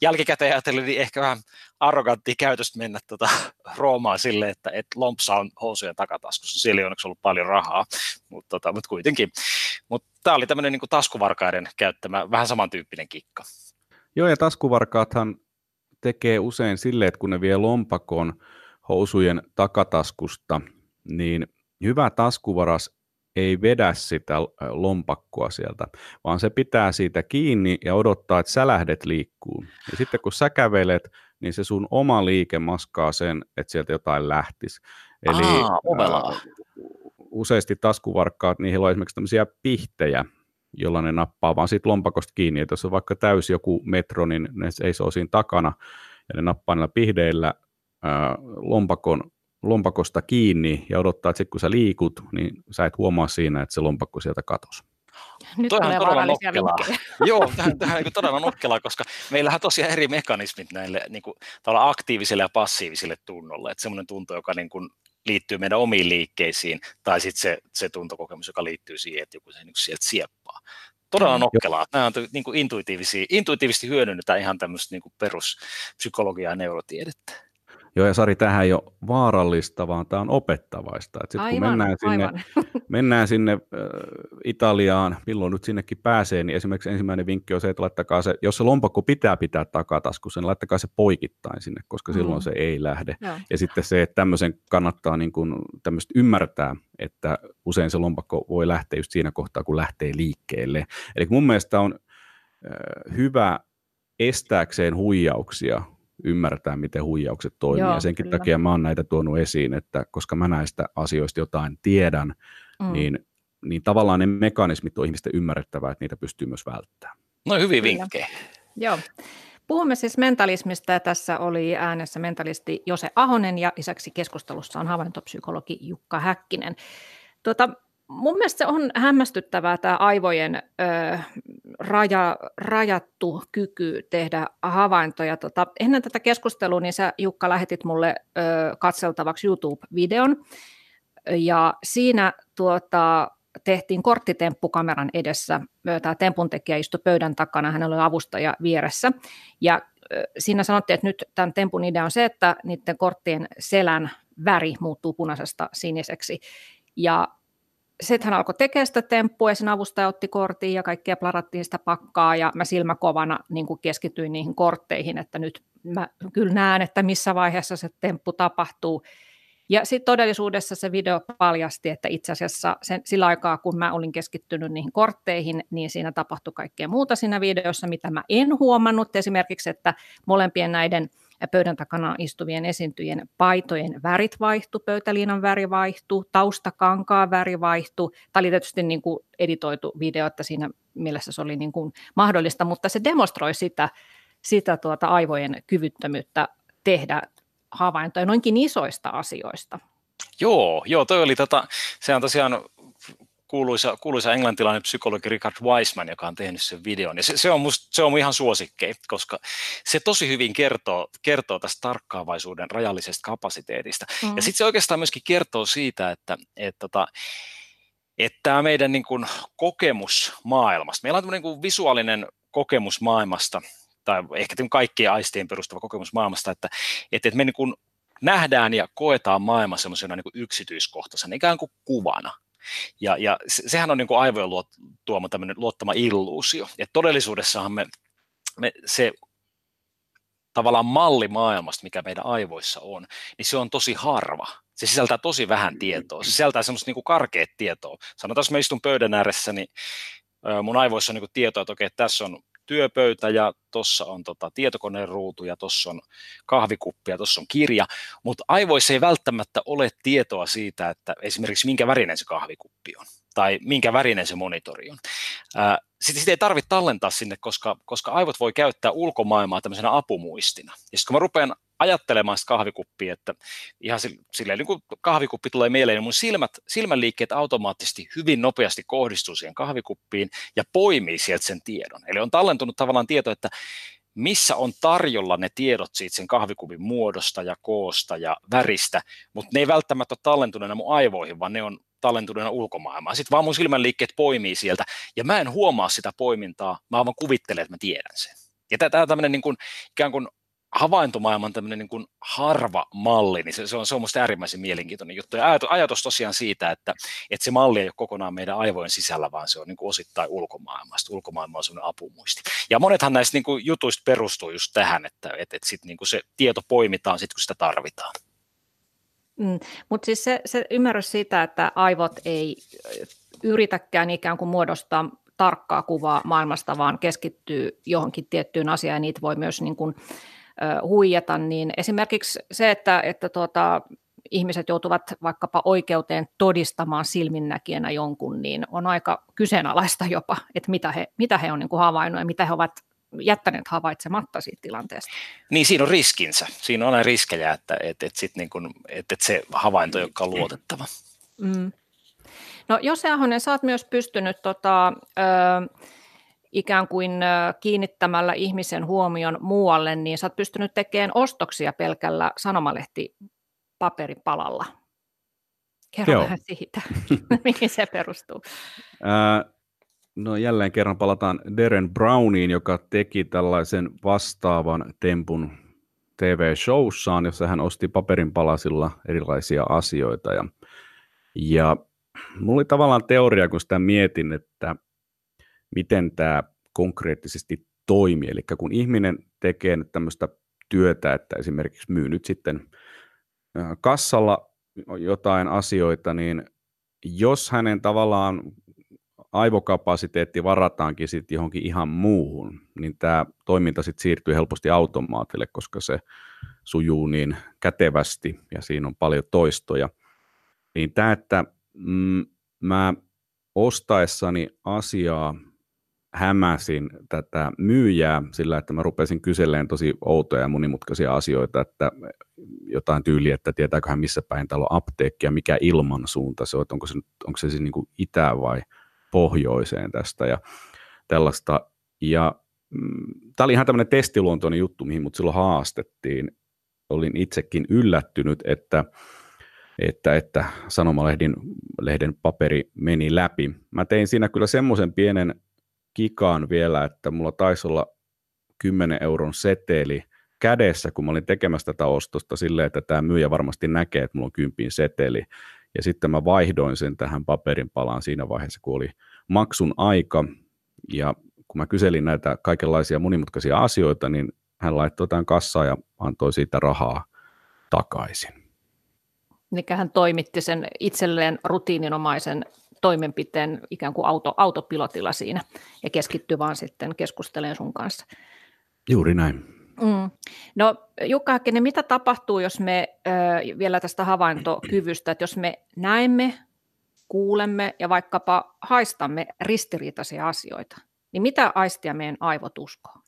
jälkikäteen ajatellen, niin ehkä vähän arrogantti käytöstä mennä tota Roomaan silleen, että et lompsa on housujen takataskussa. Siellä ei onneksi ollut paljon rahaa, mutta tota, mut kuitenkin. Mutta tämä oli tämmöinen niin taskuvarkaiden käyttämä vähän samantyyppinen kikka. Joo, ja taskuvarkaathan tekee usein silleen, että kun ne vie lompakon housujen takataskusta, niin hyvä taskuvaras ei vedä sitä lompakkoa sieltä, vaan se pitää siitä kiinni ja odottaa, että sälähdet liikkuu. Ja sitten kun sä kävelet, niin se sun oma liike maskaa sen, että sieltä jotain lähtisi. Eli Aa, äh, useasti taskuvarkkaat, niihin on esimerkiksi tämmöisiä pihtejä, jolla ne nappaa vaan siitä lompakosta kiinni. Että jos on vaikka täysi joku metro, niin ne seisoo siinä takana ja ne nappaa niillä pihdeillä ää, lompakon, lompakosta kiinni ja odottaa, että sitten kun sä liikut, niin sä et huomaa siinä, että se lompakko sieltä katosi. Nyt Toihan todella nokkelaa. Joo, tähän, tähän niin todella nokkelaa, koska meillähän tosiaan eri mekanismit näille niin kuin, aktiivisille ja passiivisille tunnolle. Että semmoinen tunto, joka niin kuin, liittyy meidän omiin liikkeisiin, tai sitten se, se tuntokokemus, joka liittyy siihen, että joku se niin sieltä sieppaa. Todella mm. nokkelaa. Nämä on niin kuin intuitiivisia, intuitiivisesti hyödynnetään ihan tämmöistä niin kuin peruspsykologiaa ja neurotiedettä. Joo, ja Sari, tähän ei ole vaarallista, vaan tämä on opettavaista. Sitten kun mennään sinne, mennään sinne äh, Italiaan, milloin nyt sinnekin pääsee, niin esimerkiksi ensimmäinen vinkki on se, että laittakaa se, jos se lompakko pitää pitää takataskussa, niin laittakaa se poikittain sinne, koska mm. silloin se ei lähde. Joo. Ja sitten se, että tämmöisen kannattaa niin kuin, ymmärtää, että usein se lompakko voi lähteä just siinä kohtaa, kun lähtee liikkeelle. Eli mun mielestä on äh, hyvä estääkseen huijauksia, ymmärtää, miten huijaukset toimii. Joo, ja senkin kyllä. takia mä oon näitä tuonut esiin, että koska mä näistä asioista jotain tiedän, mm. niin, niin tavallaan ne mekanismit on ihmisten ymmärrettävää, että niitä pystyy myös välttämään. No hyvin vinkkejä. Joo. Puhumme siis mentalismista ja tässä oli äänessä mentalisti Jose Ahonen ja lisäksi keskustelussa on havaintopsykologi Jukka Häkkinen. Tuota, mun mielestä se on hämmästyttävää tämä aivojen ö, raja, rajattu kyky tehdä havaintoja. Tota, ennen tätä keskustelua niin sä Jukka lähetit mulle ö, katseltavaksi YouTube-videon ja siinä tuota, tehtiin korttitemppu kameran edessä. Tämä tempun tekijä istui pöydän takana, hänellä oli avustaja vieressä. Ja siinä sanottiin, että nyt tämän tempun idea on se, että niiden korttien selän väri muuttuu punaisesta siniseksi. Ja sitten hän alkoi tekemään sitä temppua ja sen avustaja otti kortin ja kaikkea plarattiin sitä pakkaa ja mä silmäkovana niin kuin keskityin niihin kortteihin, että nyt mä kyllä näen, että missä vaiheessa se temppu tapahtuu. Ja sitten todellisuudessa se video paljasti, että itse asiassa sen, sillä aikaa, kun mä olin keskittynyt niihin kortteihin, niin siinä tapahtui kaikkea muuta siinä videossa, mitä mä en huomannut. Esimerkiksi, että molempien näiden – pöydän takana istuvien esiintyjien paitojen värit vaihtu, pöytäliinan väri vaihtu, taustakankaan väri vaihtu. Tämä oli tietysti niin kuin editoitu video, että siinä mielessä se oli niin kuin mahdollista, mutta se demonstroi sitä, sitä tuota aivojen kyvyttömyyttä tehdä havaintoja noinkin isoista asioista. Joo, joo, toi oli tota, se on tosiaan kuuluisa, kuuluisa englantilainen psykologi Richard Wiseman, joka on tehnyt sen videon. Ja se, se, on, musta, se on ihan suosikkei, koska se tosi hyvin kertoo, kertoo tästä tarkkaavaisuuden rajallisesta kapasiteetista. Mm. Ja sitten se oikeastaan myöskin kertoo siitä, että, että, tota, että tämä meidän niin kuin, kokemus maailmasta, meillä on tämmöinen niin visuaalinen kokemus maailmasta, tai ehkä kaikkien aistien perustuva kokemus maailmasta, että, että, että me niin kuin nähdään ja koetaan maailma semmoisena niin yksityiskohtaisena, ikään kuin kuvana. Ja, ja sehän on niin kuin aivojen luot, tuoma tämmöinen luottama illuusio. Ja todellisuudessahan me, me se tavallaan malli maailmasta, mikä meidän aivoissa on, niin se on tosi harva. Se sisältää tosi vähän tietoa. Se sisältää semmoista niin kuin karkeat tietoa. Sanotaan, jos mä istun pöydän ääressä, niin mun aivoissa on niin kuin tietoa, että okei, tässä on työpöytä ja tuossa on tota, tietokoneen ruutu ja tuossa on kahvikuppi ja tuossa on kirja, mutta aivoissa ei välttämättä ole tietoa siitä, että esimerkiksi minkä värinen se kahvikuppi on tai minkä värinen se monitori on. Sitten sitä ei tarvitse tallentaa sinne, koska, koska aivot voi käyttää ulkomaailmaa tämmöisenä apumuistina. Ja sitten kun mä rupean ajattelemaan sitä kahvikuppia, että ihan silleen niin kun kahvikuppi tulee mieleen, niin mun silmät, silmänliikkeet automaattisesti hyvin nopeasti kohdistuu siihen kahvikuppiin ja poimii sieltä sen tiedon. Eli on tallentunut tavallaan tieto, että missä on tarjolla ne tiedot siitä sen kahvikupin muodosta ja koosta ja väristä, mutta ne ei välttämättä ole tallentuneena mun aivoihin, vaan ne on tallentuneena ulkomaailmaan. Sitten vaan mun silmänliikkeet poimii sieltä, ja mä en huomaa sitä poimintaa, mä vaan kuvittelen, että mä tiedän sen. Ja tämä on tämmöinen niin kuin, ikään kuin havaintomaailman tämmöinen niin kuin harva malli, niin se, se, on, se on musta äärimmäisen mielenkiintoinen juttu. Ja ajatus, ajatus tosiaan siitä, että, että se malli ei ole kokonaan meidän aivojen sisällä, vaan se on niin kuin osittain ulkomaailmasta. Ulkomaailma on sellainen apumuisti. Ja monethan näistä niin kuin jutuista perustuu just tähän, että, että, että sit niin kuin se tieto poimitaan sitten, kun sitä tarvitaan. Mm, Mutta siis se, se ymmärrys siitä, että aivot ei yritäkään ikään kuin muodostaa tarkkaa kuvaa maailmasta, vaan keskittyy johonkin tiettyyn asiaan ja niitä voi myös niin kuin, huijata, niin esimerkiksi se, että, että tuota, ihmiset joutuvat vaikkapa oikeuteen todistamaan silminnäkijänä jonkun, niin on aika kyseenalaista jopa, että mitä he, mitä he on niin havainnut ja mitä he ovat jättäneet havaitsematta siitä tilanteesta. Niin siinä on riskinsä. Siinä on aina riskejä, että, että, että, sit niin kuin, että, että se havainto, joka on luotettava. Mm. No Jose Ahonen, sä oot myös pystynyt tota, ö, ikään kuin kiinnittämällä ihmisen huomion muualle, niin sä oot pystynyt tekemään ostoksia pelkällä sanomalehti paperipalalla. Kerro Joo. vähän siitä, mihin se perustuu. No jälleen kerran palataan Darren Browniin, joka teki tällaisen vastaavan tempun TV-showssaan, jossa hän osti paperin palasilla erilaisia asioita. Ja, ja mulla oli tavallaan teoria, kun sitä mietin, että miten tämä konkreettisesti toimii. Eli kun ihminen tekee nyt tämmöistä työtä, että esimerkiksi myy nyt sitten kassalla jotain asioita, niin jos hänen tavallaan aivokapasiteetti varataankin sitten johonkin ihan muuhun, niin tämä toiminta sitten siirtyy helposti automaatille, koska se sujuu niin kätevästi ja siinä on paljon toistoja. Niin tämä, että mm, mä ostaessani asiaa hämäsin tätä myyjää sillä, että mä rupesin kyselleen tosi outoja ja monimutkaisia asioita, että jotain tyyliä, että tietääköhän missä päin täällä on apteekki ja mikä ilmansuunta se on, onko se, onko se siis niin kuin itä- vai pohjoiseen tästä ja tällaista. Ja mm, tämä oli ihan tämmöinen testiluontoinen juttu, mihin mut silloin haastettiin. Olin itsekin yllättynyt, että että, että sanomalehden lehden paperi meni läpi. Mä tein siinä kyllä semmoisen pienen kikaan vielä, että mulla taisi olla 10 euron seteli kädessä, kun mä olin tekemässä tätä ostosta silleen, että tämä myyjä varmasti näkee, että mulla on kympin seteli. Ja sitten mä vaihdoin sen tähän paperin palaan siinä vaiheessa, kun oli maksun aika. Ja kun mä kyselin näitä kaikenlaisia monimutkaisia asioita, niin hän laittoi tämän kassaan ja antoi siitä rahaa takaisin. Eli hän toimitti sen itselleen rutiininomaisen toimenpiteen ikään kuin auto, autopilotilla siinä ja keskittyy vaan sitten keskustelemaan sun kanssa. Juuri näin. Mm. No Jukka Häkkinen, mitä tapahtuu, jos me äh, vielä tästä havaintokyvystä, että jos me näemme, kuulemme ja vaikkapa haistamme ristiriitaisia asioita, niin mitä aistia meidän aivot uskoo?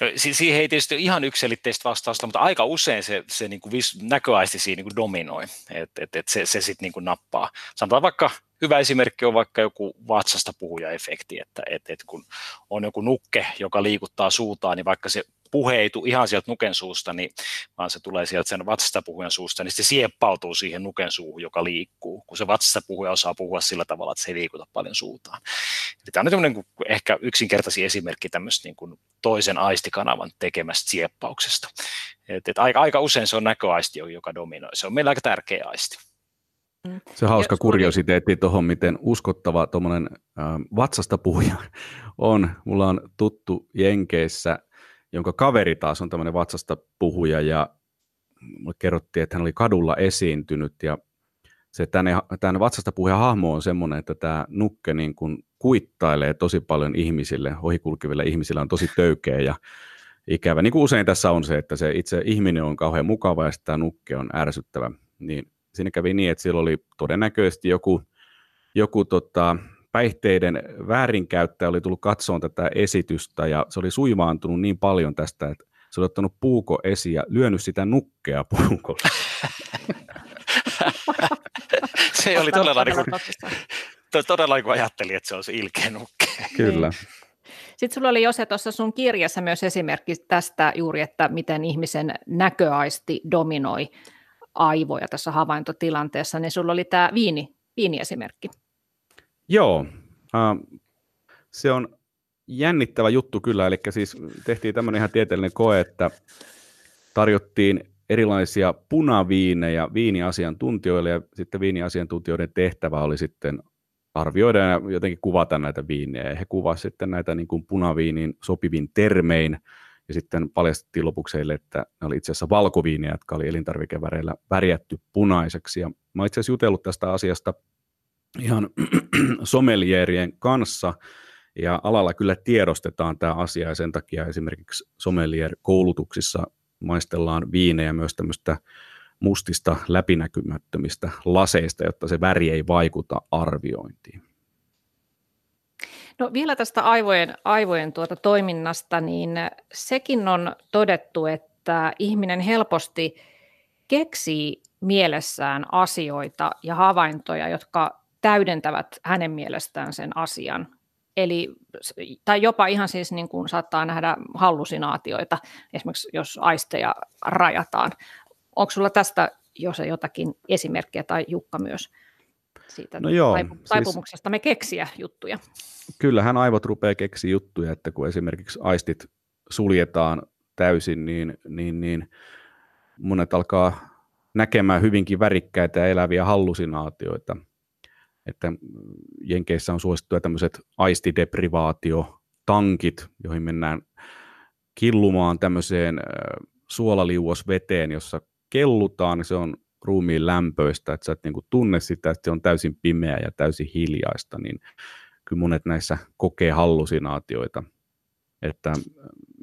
No, siihen ei tietysti ihan yksilitteistä vastausta, mutta aika usein se, se niin kuin näköaisti siinä niin kuin dominoi, että et, et se, se sitten niin nappaa. Sanotaan vaikka hyvä esimerkki on vaikka joku vatsasta puhuja efekti, että et, et kun on joku nukke, joka liikuttaa suutaan, niin vaikka se puhe ei tule ihan sieltä nuken suusta, niin, vaan se tulee sieltä sen vatsasta puhujan suusta, niin se sieppautuu siihen nuken suuhun, joka liikkuu, kun se vatsasta puhuja osaa puhua sillä tavalla, että se ei liikuta paljon suutaan. Eli tämä on niin ehkä yksinkertaisin esimerkki tämmöistä niin kuin toisen aistikanavan tekemästä sieppauksesta. Et, et aika, aika usein se on näköaisti, joka dominoi. Se on meillä aika tärkeä aisti. Se hauska kuriositeetti tuohon, miten uskottava tuommoinen vatsasta puhuja on. Mulla on tuttu Jenkeissä jonka kaveri taas on tämmöinen vatsasta puhuja ja mulle kerrottiin, että hän oli kadulla esiintynyt ja se tänne, tämän vatsasta puhuja hahmo on semmoinen, että tämä nukke niin kuin kuittailee tosi paljon ihmisille, ohikulkiville ihmisille on tosi töykeä ja ikävä. Niin kuin usein tässä on se, että se itse ihminen on kauhean mukava ja tämä nukke on ärsyttävä. Niin siinä kävi niin, että sillä oli todennäköisesti joku, joku tota, päihteiden väärinkäyttäjä oli tullut katsomaan tätä esitystä ja se oli suivaantunut niin paljon tästä, että se oli ottanut puuko esiin ja lyönyt sitä nukkea puukolla. se oli todella niin kuin, todella niin kuin ajatteli, että se on se ilkeä nukke. Kyllä. Sitten sulla oli Jose tuossa sun kirjassa myös esimerkki tästä juuri, että miten ihmisen näköaisti dominoi aivoja tässä havaintotilanteessa, niin sulla oli tämä viini, viiniesimerkki. Joo, äh, se on jännittävä juttu kyllä, eli siis tehtiin tämmöinen ihan tieteellinen koe, että tarjottiin erilaisia punaviinejä viiniasiantuntijoille, ja sitten viiniasiantuntijoiden tehtävä oli sitten arvioida ja jotenkin kuvata näitä viinejä, he kuvasivat sitten näitä niin kuin punaviinin sopivin termein, ja sitten paljastettiin lopuksi heille, että ne oli itse asiassa valkoviinejä, jotka oli elintarvikeväreillä värjätty punaiseksi, ja mä itse asiassa jutellut tästä asiasta ihan somelierien kanssa, ja alalla kyllä tiedostetaan tämä asia, ja sen takia esimerkiksi sommelier-koulutuksissa maistellaan viinejä myös tämmöistä mustista läpinäkymättömistä laseista, jotta se väri ei vaikuta arviointiin. No vielä tästä aivojen, aivojen tuota toiminnasta, niin sekin on todettu, että ihminen helposti keksii mielessään asioita ja havaintoja, jotka täydentävät hänen mielestään sen asian. Eli, tai jopa ihan siis niin kuin saattaa nähdä hallusinaatioita, esimerkiksi jos aisteja rajataan. Onko sulla tästä jo se jotakin esimerkkejä tai Jukka myös siitä no joo, taipumuksesta siis, me keksiä juttuja? Kyllähän aivot rupeaa keksiä juttuja, että kun esimerkiksi aistit suljetaan täysin, niin, niin, niin monet alkaa näkemään hyvinkin värikkäitä ja eläviä hallusinaatioita. Että Jenkeissä on suosittuja tämmöiset aistideprivaatiotankit, joihin mennään killumaan tämmöiseen suolaliuosveteen, jossa kellutaan, niin se on ruumiin lämpöistä, että sä et niinku tunne sitä, että se on täysin pimeä ja täysin hiljaista, niin kyllä monet näissä kokee hallusinaatioita, että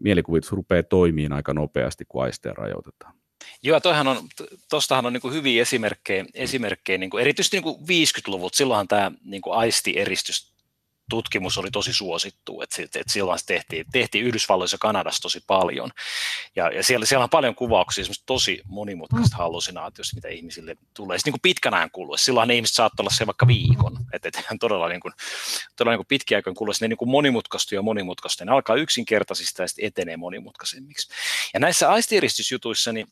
mielikuvitus rupeaa toimimaan aika nopeasti, kun aisteja rajoitetaan. Joo, toihan on, tostahan on niin hyviä esimerkkejä, esimerkkejä niin kuin, erityisesti niin 50-luvut, silloinhan tämä niin aistieristys tutkimus oli tosi suosittu, että, että silloin se tehtiin, tehtiin Yhdysvalloissa ja Kanadassa tosi paljon. Ja, ja siellä, siellä on paljon kuvauksia tosi monimutkaisista mm. hallusinaatioista, mitä ihmisille tulee. Sitten niin kuin pitkän ajan kuluessa, silloin ne ihmiset saattaa olla se vaikka viikon, että, että todella, niin kuin, todella niin pitkiä aikojen kuluessa ne niin kuin monimutkaistuu ja monimutkaistuu. Ne alkaa yksinkertaisista ja sitten etenee monimutkaisemmiksi. Ja näissä aistieristysjutuissa, niin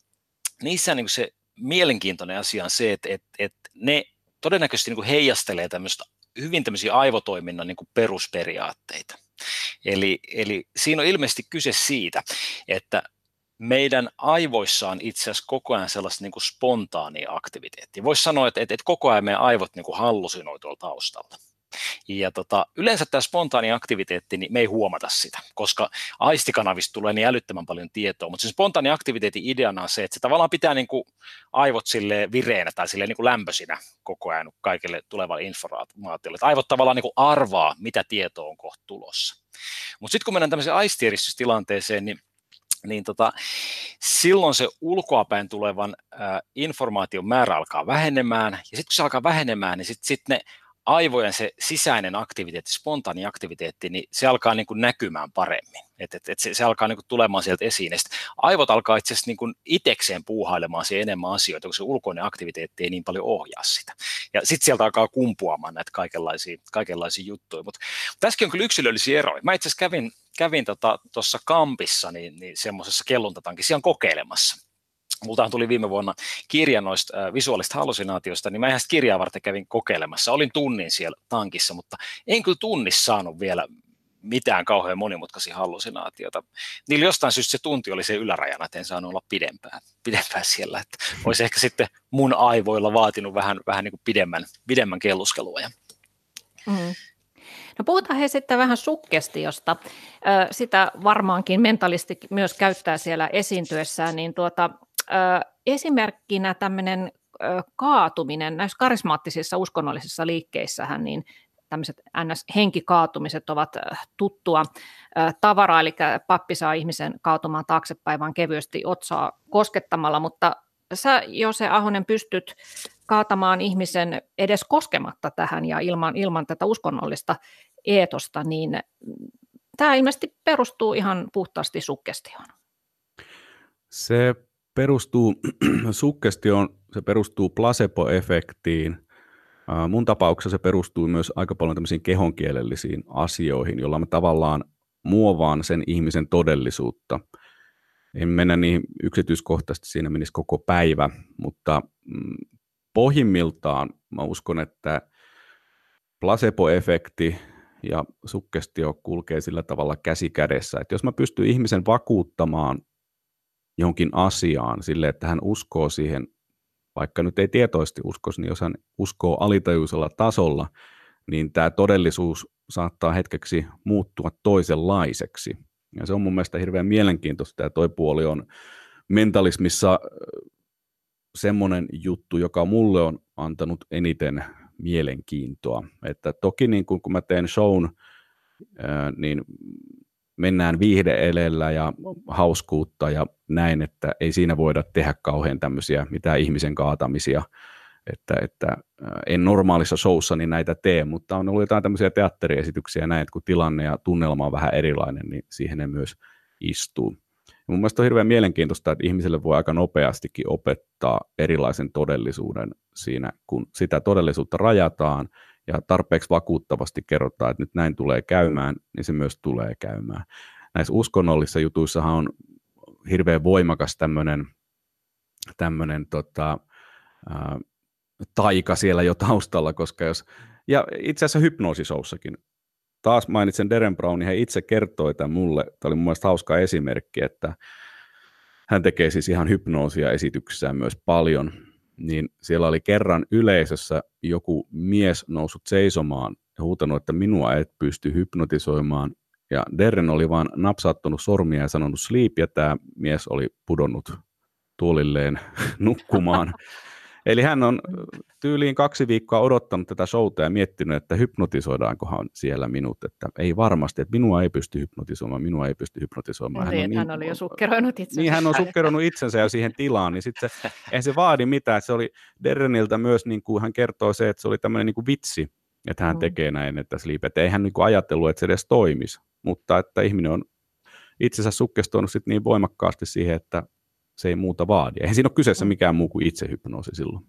niissä niin se mielenkiintoinen asia on se, että, että, että ne todennäköisesti niin kuin heijastelee tämmöistä hyvin tämmöisiä aivotoiminnan niin kuin perusperiaatteita. Eli, eli siinä on ilmeisesti kyse siitä, että meidän aivoissa on itse asiassa koko ajan sellaista niin kuin spontaania aktiviteettia. Voisi sanoa, että, että, että koko ajan meidän aivot niin kuin tuolla taustalla. Ja tota, yleensä tämä spontaani aktiviteetti, niin me ei huomata sitä, koska aistikanavista tulee niin älyttömän paljon tietoa, mutta se spontaani aktiviteetin ideana on se, että se tavallaan pitää niin kuin aivot sille vireenä tai sille niin kuin lämpöisinä koko ajan kaikille tulevalle informaatiolle. Että aivot tavallaan niin kuin arvaa, mitä tietoa on kohta tulossa. Mutta sitten kun mennään tämmöiseen aistieristystilanteeseen, niin niin tota, silloin se ulkoapäin tulevan ä, informaation määrä alkaa vähenemään, ja sitten kun se alkaa vähenemään, niin sitten sit ne aivojen se sisäinen aktiviteetti, spontaani aktiviteetti, niin se alkaa niin kuin näkymään paremmin. Et, et, et se, se alkaa niin kuin tulemaan sieltä esiin. Ja aivot alkaa itse asiassa niin kuin itekseen puuhailemaan siihen enemmän asioita, kun se ulkoinen aktiviteetti ei niin paljon ohjaa sitä. Ja sitten sieltä alkaa kumpuamaan näitä kaikenlaisia, kaikenlaisia juttuja. Mutta tässäkin on kyllä yksilöllisiä eroja. Mä itse asiassa kävin, kävin tuossa tota, kampissa niin, niin semmoisessa kelluntatankissa ihan kokeilemassa Multahan tuli viime vuonna kirja noista äh, visuaalista hallusinaatioista, niin mä ihan kirjaa varten kävin kokeilemassa. Olin tunnin siellä tankissa, mutta en kyllä tunnissa saanut vielä mitään kauhean monimutkaisia hallusinaatiota. Niillä jostain syystä se tunti oli se ylärajana, että en saanut olla pidempään, pidempään siellä. Että olisi ehkä sitten mun aivoilla vaatinut vähän, vähän niin kuin pidemmän, pidemmän kelluskelua. Mm. No puhutaan he sitten vähän sukkestiosta. Sitä varmaankin mentalisti myös käyttää siellä esiintyessään, niin tuota, esimerkkinä tämmöinen kaatuminen näissä karismaattisissa uskonnollisissa liikkeissähän, niin tämmöiset NS-henkikaatumiset ovat tuttua tavaraa, eli pappi saa ihmisen kaatumaan taaksepäin vaan kevyesti otsaa koskettamalla, mutta sä Jose Ahonen pystyt kaatamaan ihmisen edes koskematta tähän ja ilman, ilman tätä uskonnollista eetosta, niin tämä ilmeisesti perustuu ihan puhtaasti sukkestioon. Se perustuu sukkestioon, se perustuu placebo-efektiin. Mun tapauksessa se perustuu myös aika paljon tämmöisiin kehonkielellisiin asioihin, joilla mä tavallaan muovaan sen ihmisen todellisuutta. En mennä niihin yksityiskohtaisesti, siinä menisi koko päivä, mutta mm, pohjimmiltaan mä uskon, että placebo-efekti ja sukkestio kulkee sillä tavalla käsi kädessä, että jos mä pystyn ihmisen vakuuttamaan johonkin asiaan sille, että hän uskoo siihen, vaikka nyt ei tietoisesti uskoisi, niin jos hän uskoo alitajuisella tasolla, niin tämä todellisuus saattaa hetkeksi muuttua toisenlaiseksi. Ja se on mun mielestä hirveän mielenkiintoista, ja toi puoli on mentalismissa semmoinen juttu, joka mulle on antanut eniten mielenkiintoa. Että toki niin kun, kun mä teen shown, niin mennään viihde elellä ja hauskuutta ja näin, että ei siinä voida tehdä kauhean tämmöisiä mitään ihmisen kaatamisia, että, että en normaalissa showssa näitä tee, mutta on ollut jotain tämmöisiä teatteriesityksiä näin, että kun tilanne ja tunnelma on vähän erilainen, niin siihen ne myös istuu. Ja mun mielestä on hirveän mielenkiintoista, että ihmiselle voi aika nopeastikin opettaa erilaisen todellisuuden siinä, kun sitä todellisuutta rajataan ja tarpeeksi vakuuttavasti kerrotaan, että nyt näin tulee käymään, niin se myös tulee käymään. Näissä uskonnollisissa jutuissahan on hirveän voimakas tämmöinen tämmöinen tota, taika siellä jo taustalla, koska jos, ja itse asiassa hypnoosisoussakin, taas mainitsen Deren Brown, niin hän itse kertoi tämän mulle, tämä oli mun mielestä hauska esimerkki, että hän tekee siis ihan hypnoosia esityksissään myös paljon, niin siellä oli kerran yleisössä joku mies noussut seisomaan ja huutanut, että minua et pysty hypnotisoimaan. Ja Derren oli vaan napsauttanut sormia ja sanonut sleep, ja tämä mies oli pudonnut tuolilleen nukkumaan. Eli hän on tyyliin kaksi viikkoa odottanut tätä showta ja miettinyt, että hypnotisoidaankohan siellä minut, että ei varmasti, että minua ei pysty hypnotisoimaan, minua ei pysty hypnotisoimaan. Hän, on niin, hän oli jo sukkeroinut itsensä. Niin, hän on sukkeroinut itsensä jo siihen tilaan, niin sitten se, ei se vaadi mitään. Se oli Derreniltä myös, niin kuin hän kertoi se, että se oli tämmöinen niin kuin vitsi, että hän mm. tekee näin, että sleep, että ei hän niin kuin ajatellut, että se edes toimisi, mutta että ihminen on itsensä sukkestoinut sit niin voimakkaasti siihen, että se ei muuta vaadi. Eihän siinä ole kyseessä mm. mikään muu kuin itsehypnoosi silloin.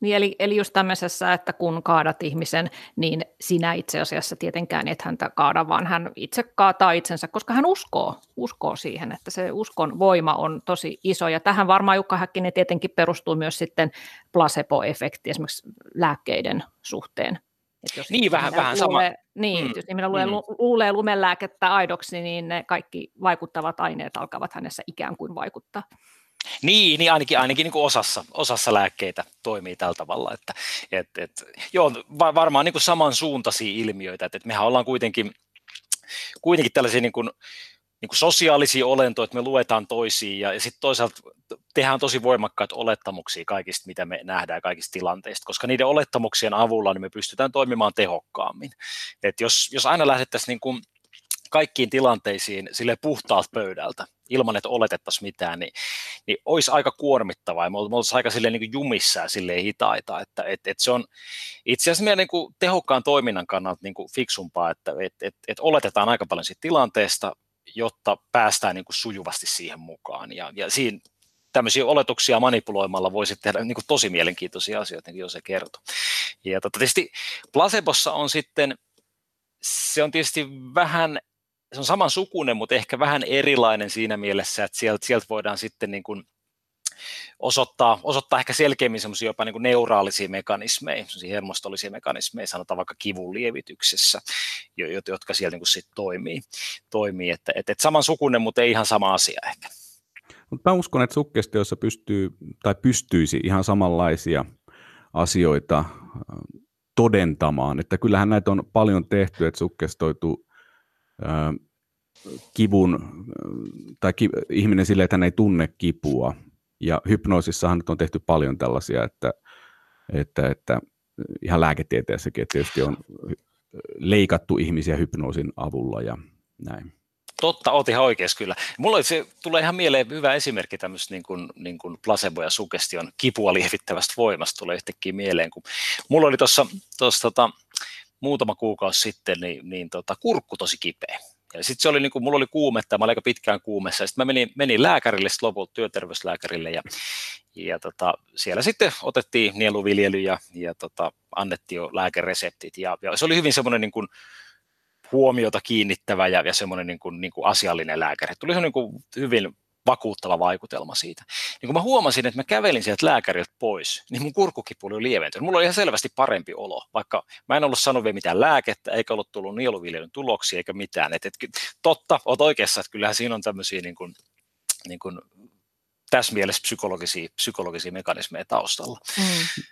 Niin eli, eli just tämmöisessä, että kun kaadat ihmisen, niin sinä itse asiassa tietenkään et häntä kaada, vaan hän itse kaataa itsensä, koska hän uskoo, uskoo siihen, että se uskon voima on tosi iso. Ja tähän varmaan Jukka Häkkinen tietenkin perustuu myös sitten placebo-efekti esimerkiksi lääkkeiden suhteen. Et jos niin, vähän, vähän luulee, sama. Niin, mm. jos ihminen luulee, mm. luulee lumelääkettä aidoksi, niin ne kaikki vaikuttavat aineet alkavat hänessä ikään kuin vaikuttaa. Niin, niin ainakin, ainakin niin kuin osassa, osassa lääkkeitä toimii tällä tavalla. Että, et, et, joo, varmaan niin kuin samansuuntaisia ilmiöitä, että, että mehän ollaan kuitenkin, kuitenkin tällaisia niin kuin, niin kuin sosiaalisia olentoja, että me luetaan toisiin ja, ja sitten toisaalta tehdään tosi voimakkaita olettamuksia kaikista, mitä me nähdään kaikista tilanteista, koska niiden olettamuksien avulla niin me pystytään toimimaan tehokkaammin. Et jos, jos aina lähdettäisiin niin kuin kaikkiin tilanteisiin sille puhtaalta pöydältä, ilman että oletettaisiin mitään, niin, niin olisi aika kuormittavaa ja me oltaisiin aika silleen niin jumissa ja silleen hitaita, että et, et se on itse asiassa meidän niin kuin tehokkaan toiminnan kannalta niin kuin fiksumpaa, että et, et, et oletetaan aika paljon siitä tilanteesta, jotta päästään niin kuin sujuvasti siihen mukaan ja, ja siinä tämmöisiä oletuksia manipuloimalla voisi tehdä niin kuin tosi mielenkiintoisia asioita, niin kuin se kertoo. Ja tota, tietysti placebossa on sitten, se on tietysti vähän se on saman sukunen, mutta ehkä vähän erilainen siinä mielessä, että sieltä, sieltä voidaan sitten niin kuin osoittaa, osoittaa ehkä selkeämmin semmoisia jopa niin neuraalisia mekanismeja, semmoisia hermostollisia mekanismeja, sanotaan vaikka kivun lievityksessä, jotka siellä niin sit toimii. toimii. Että, että, että saman sukunen, mutta ei ihan sama asia ehkä. Mutta mä uskon, että sukkestiossa pystyy tai pystyisi ihan samanlaisia asioita todentamaan, että kyllähän näitä on paljon tehty, että sukkestoituu kivun, tai ki, ihminen sille, että hän ei tunne kipua. Ja hypnoosissahan nyt on tehty paljon tällaisia, että, että, että ihan lääketieteessäkin tietysti on leikattu ihmisiä hypnoosin avulla ja näin. Totta, oot ihan oikeassa kyllä. Mulla se tulee ihan mieleen hyvä esimerkki tämmöistä niin kuin, niin kuin placebo- ja sugestion kipua lievittävästä voimasta tulee yhtäkkiä mieleen, kun mulla oli tuossa tota, muutama kuukausi sitten niin, niin tota, kurkku tosi kipeä. Ja sitten se oli, niin kuin, mulla oli kuumetta, mä olin aika pitkään kuumessa, sitten mä menin, menin lääkärille sitten lopulta, työterveyslääkärille, ja, ja tota, siellä sitten otettiin nieluviljely ja, ja tota, annettiin jo lääkereseptit, ja, ja se oli hyvin semmoinen niin kuin, huomiota kiinnittävä ja, ja semmoinen niin kuin, niin kuin asiallinen lääkäri. Tuli niin kuin hyvin vakuuttava vaikutelma siitä. Niin kun mä huomasin, että mä kävelin sieltä lääkäriltä pois, niin mun kurkukipu oli lieventynyt. Mulla oli ihan selvästi parempi olo, vaikka mä en ollut sanonut vielä mitään lääkettä, eikä ollut tullut nieluviljelyn tuloksia eikä mitään. Et, et, totta, oot oikeassa, että kyllähän siinä on tämmöisiä niin kuin, niin kuin, tässä mielessä psykologisia, psykologisia mekanismeja taustalla. Mm.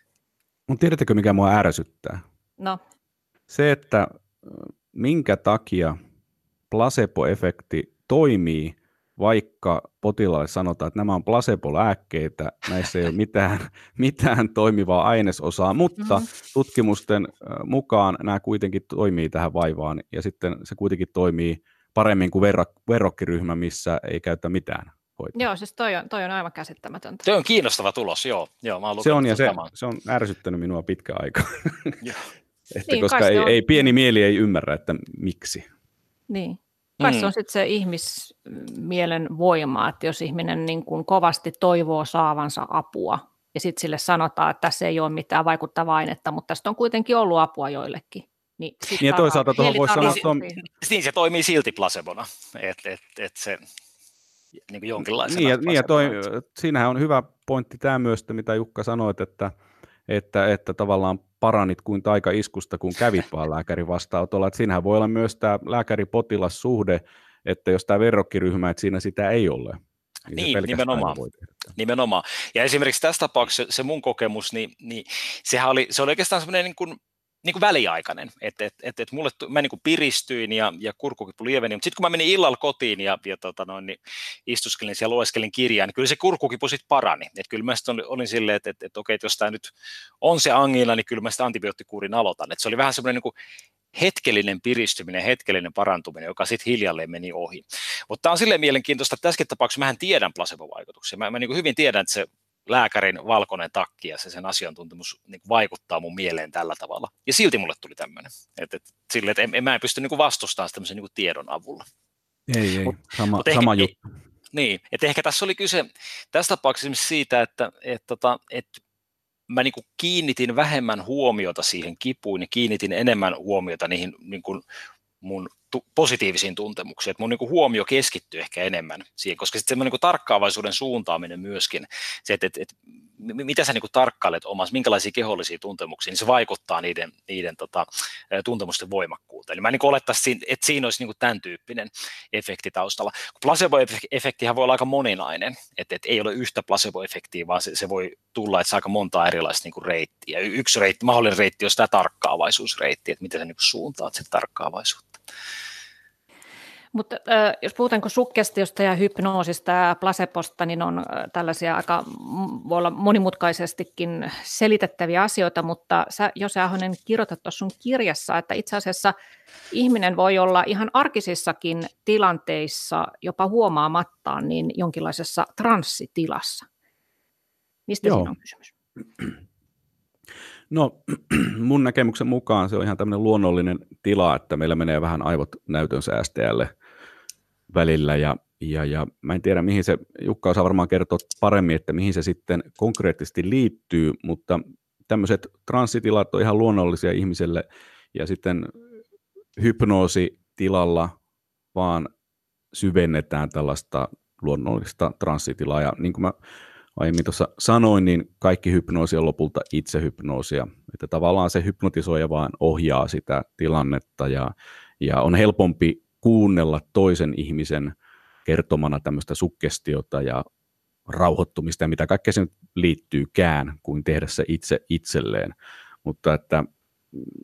Mutta tiedättekö, mikä mua ärsyttää? No. Se, että minkä takia placebo-efekti toimii vaikka potilaalle sanotaan, että nämä on placebo-lääkkeitä, näissä ei ole mitään, mitään toimivaa ainesosaa, mutta mm-hmm. tutkimusten mukaan nämä kuitenkin toimii tähän vaivaan, ja sitten se kuitenkin toimii paremmin kuin verro- verrokkiryhmä, missä ei käytä mitään hoitoa. Joo, siis toi on, toi on aivan käsittämätöntä. Se on kiinnostava tulos, joo. joo mä se on, ja se, se on ärsyttänyt minua pitkä aika. että niin, koska ei, ei, pieni mieli ei ymmärrä, että miksi. Niin. Kai mm. se on sitten se ihmismielen voima, että jos ihminen niin kuin kovasti toivoo saavansa apua, ja sitten sille sanotaan, että tässä ei ole mitään vaikuttavaa ainetta, mutta tästä on kuitenkin ollut apua joillekin. Niin, niin ja toisaalta tuohon voisi sanoa, että on... Niin se toimii silti placebona, että et, et se niin kuin jonkinlaisena. Niin, ja, niin ja toi, siinähän on hyvä pointti tämä myös, mitä Jukka sanoit, että, että, että tavallaan paranit kuin taikaiskusta, kun kävit vaan lääkärin vastaanotolla. Että siinähän voi olla myös tämä lääkäri-potilassuhde, että jos tämä verrokkiryhmä, että siinä sitä ei ole. Niin, niin nimenomaan. nimenomaan. Ja esimerkiksi tässä tapauksessa se mun kokemus, niin, niin sehän oli, se oli oikeastaan semmoinen niin kuin niin kuin väliaikainen, että et, et, et mulle, mä niin kuin piristyin ja, ja kurkukipu lieveni, mutta sitten kun mä menin illalla kotiin ja, ja tota noin, niin istuskelin siellä lueskelin kirjaa, niin kyllä se kurkukipu sitten parani. Et kyllä mä olin, olin silleen, että et, et, okei, että jos tämä nyt on se angina, niin kyllä mä sitä antibioottikuurin aloitan. Et se oli vähän semmoinen niin hetkellinen piristyminen, hetkellinen parantuminen, joka sitten hiljalleen meni ohi. Mutta tämä on silleen mielenkiintoista, että tässäkin tapauksessa mähän tiedän placebo-vaikutuksia. Mä, mä niin hyvin tiedän, että se lääkärin valkoinen takki ja se sen asiantuntemus niin vaikuttaa mun mieleen tällä tavalla. Ja silti mulle tuli tämmöinen. Että, et, sille, että en, en, mä en pysty niin vastustamaan sitä tämmöisen niin tiedon avulla. Ei, ei, mut, sama, mut sama ehkä, juttu. Niin, että ehkä tässä oli kyse tässä tapauksessa siitä, että et, tota, et mä niin kiinnitin vähemmän huomiota siihen kipuun ja kiinnitin enemmän huomiota niihin niin kuin mun tu- positiivisiin tuntemuksiin, että mun niin kuin huomio keskittyy ehkä enemmän siihen, koska sitten semmoinen niin tarkkaavaisuuden suuntaaminen myöskin, se, että, että, että mitä sä niin kuin tarkkailet omassa, minkälaisia kehollisia tuntemuksia, niin se vaikuttaa niiden, niiden tota, tuntemusten voimakkuuteen. Eli mä niin olettaisin, että siinä olisi niin kuin tämän tyyppinen efekti taustalla. Placebo-efektihän voi olla aika moninainen, että, että ei ole yhtä placebo-efektiä, vaan se, se voi tulla, että se aika monta erilaista niin kuin reittiä. Yksi reitti, mahdollinen reitti on tämä tarkkaavaisuusreitti, että miten sä niin kuin suuntaat sen tarkkaavaisuutta. Mutta äh, jos puhutaan sukkestiosta ja hypnoosista ja placebosta, niin on tällaisia aika, voi olla monimutkaisestikin selitettäviä asioita, mutta sä Jose Ahonen kirjoitat tuossa sun kirjassa, että itse asiassa ihminen voi olla ihan arkisissakin tilanteissa jopa huomaamattaan niin jonkinlaisessa transsitilassa. Mistä Joo. siinä on kysymys? No mun näkemyksen mukaan se on ihan tämmöinen luonnollinen tila, että meillä menee vähän aivot näytön säästäjälle välillä ja, ja, ja mä en tiedä mihin se, Jukka osaa varmaan kertoa paremmin, että mihin se sitten konkreettisesti liittyy, mutta tämmöiset transsitilat on ihan luonnollisia ihmiselle ja sitten hypnoositilalla vaan syvennetään tällaista luonnollista transsitilaa ja niin kuin mä aiemmin tuossa sanoin, niin kaikki hypnoosi on lopulta itsehypnoosia, että tavallaan se hypnotisoija vaan ohjaa sitä tilannetta ja, ja on helpompi kuunnella toisen ihmisen kertomana tämmöistä sukkestiota ja rauhoittumista ja mitä kaikkea se nyt liittyykään, kuin tehdä se itse itselleen. Mutta että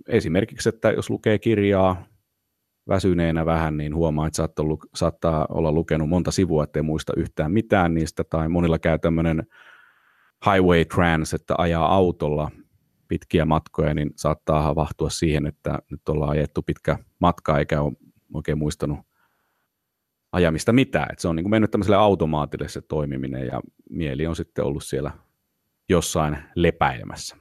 esimerkiksi, että jos lukee kirjaa väsyneenä vähän, niin huomaa, että saattaa, saattaa olla lukenut monta sivua, ettei muista yhtään mitään niistä, tai monilla käy tämmöinen highway trance, että ajaa autolla pitkiä matkoja, niin saattaa havahtua siihen, että nyt ollaan ajettu pitkä matka, eikä ole oikein muistanut ajamista mitään. Et se on niin kuin mennyt tämmöiselle automaatille se toimiminen ja mieli on sitten ollut siellä jossain lepäilemässä.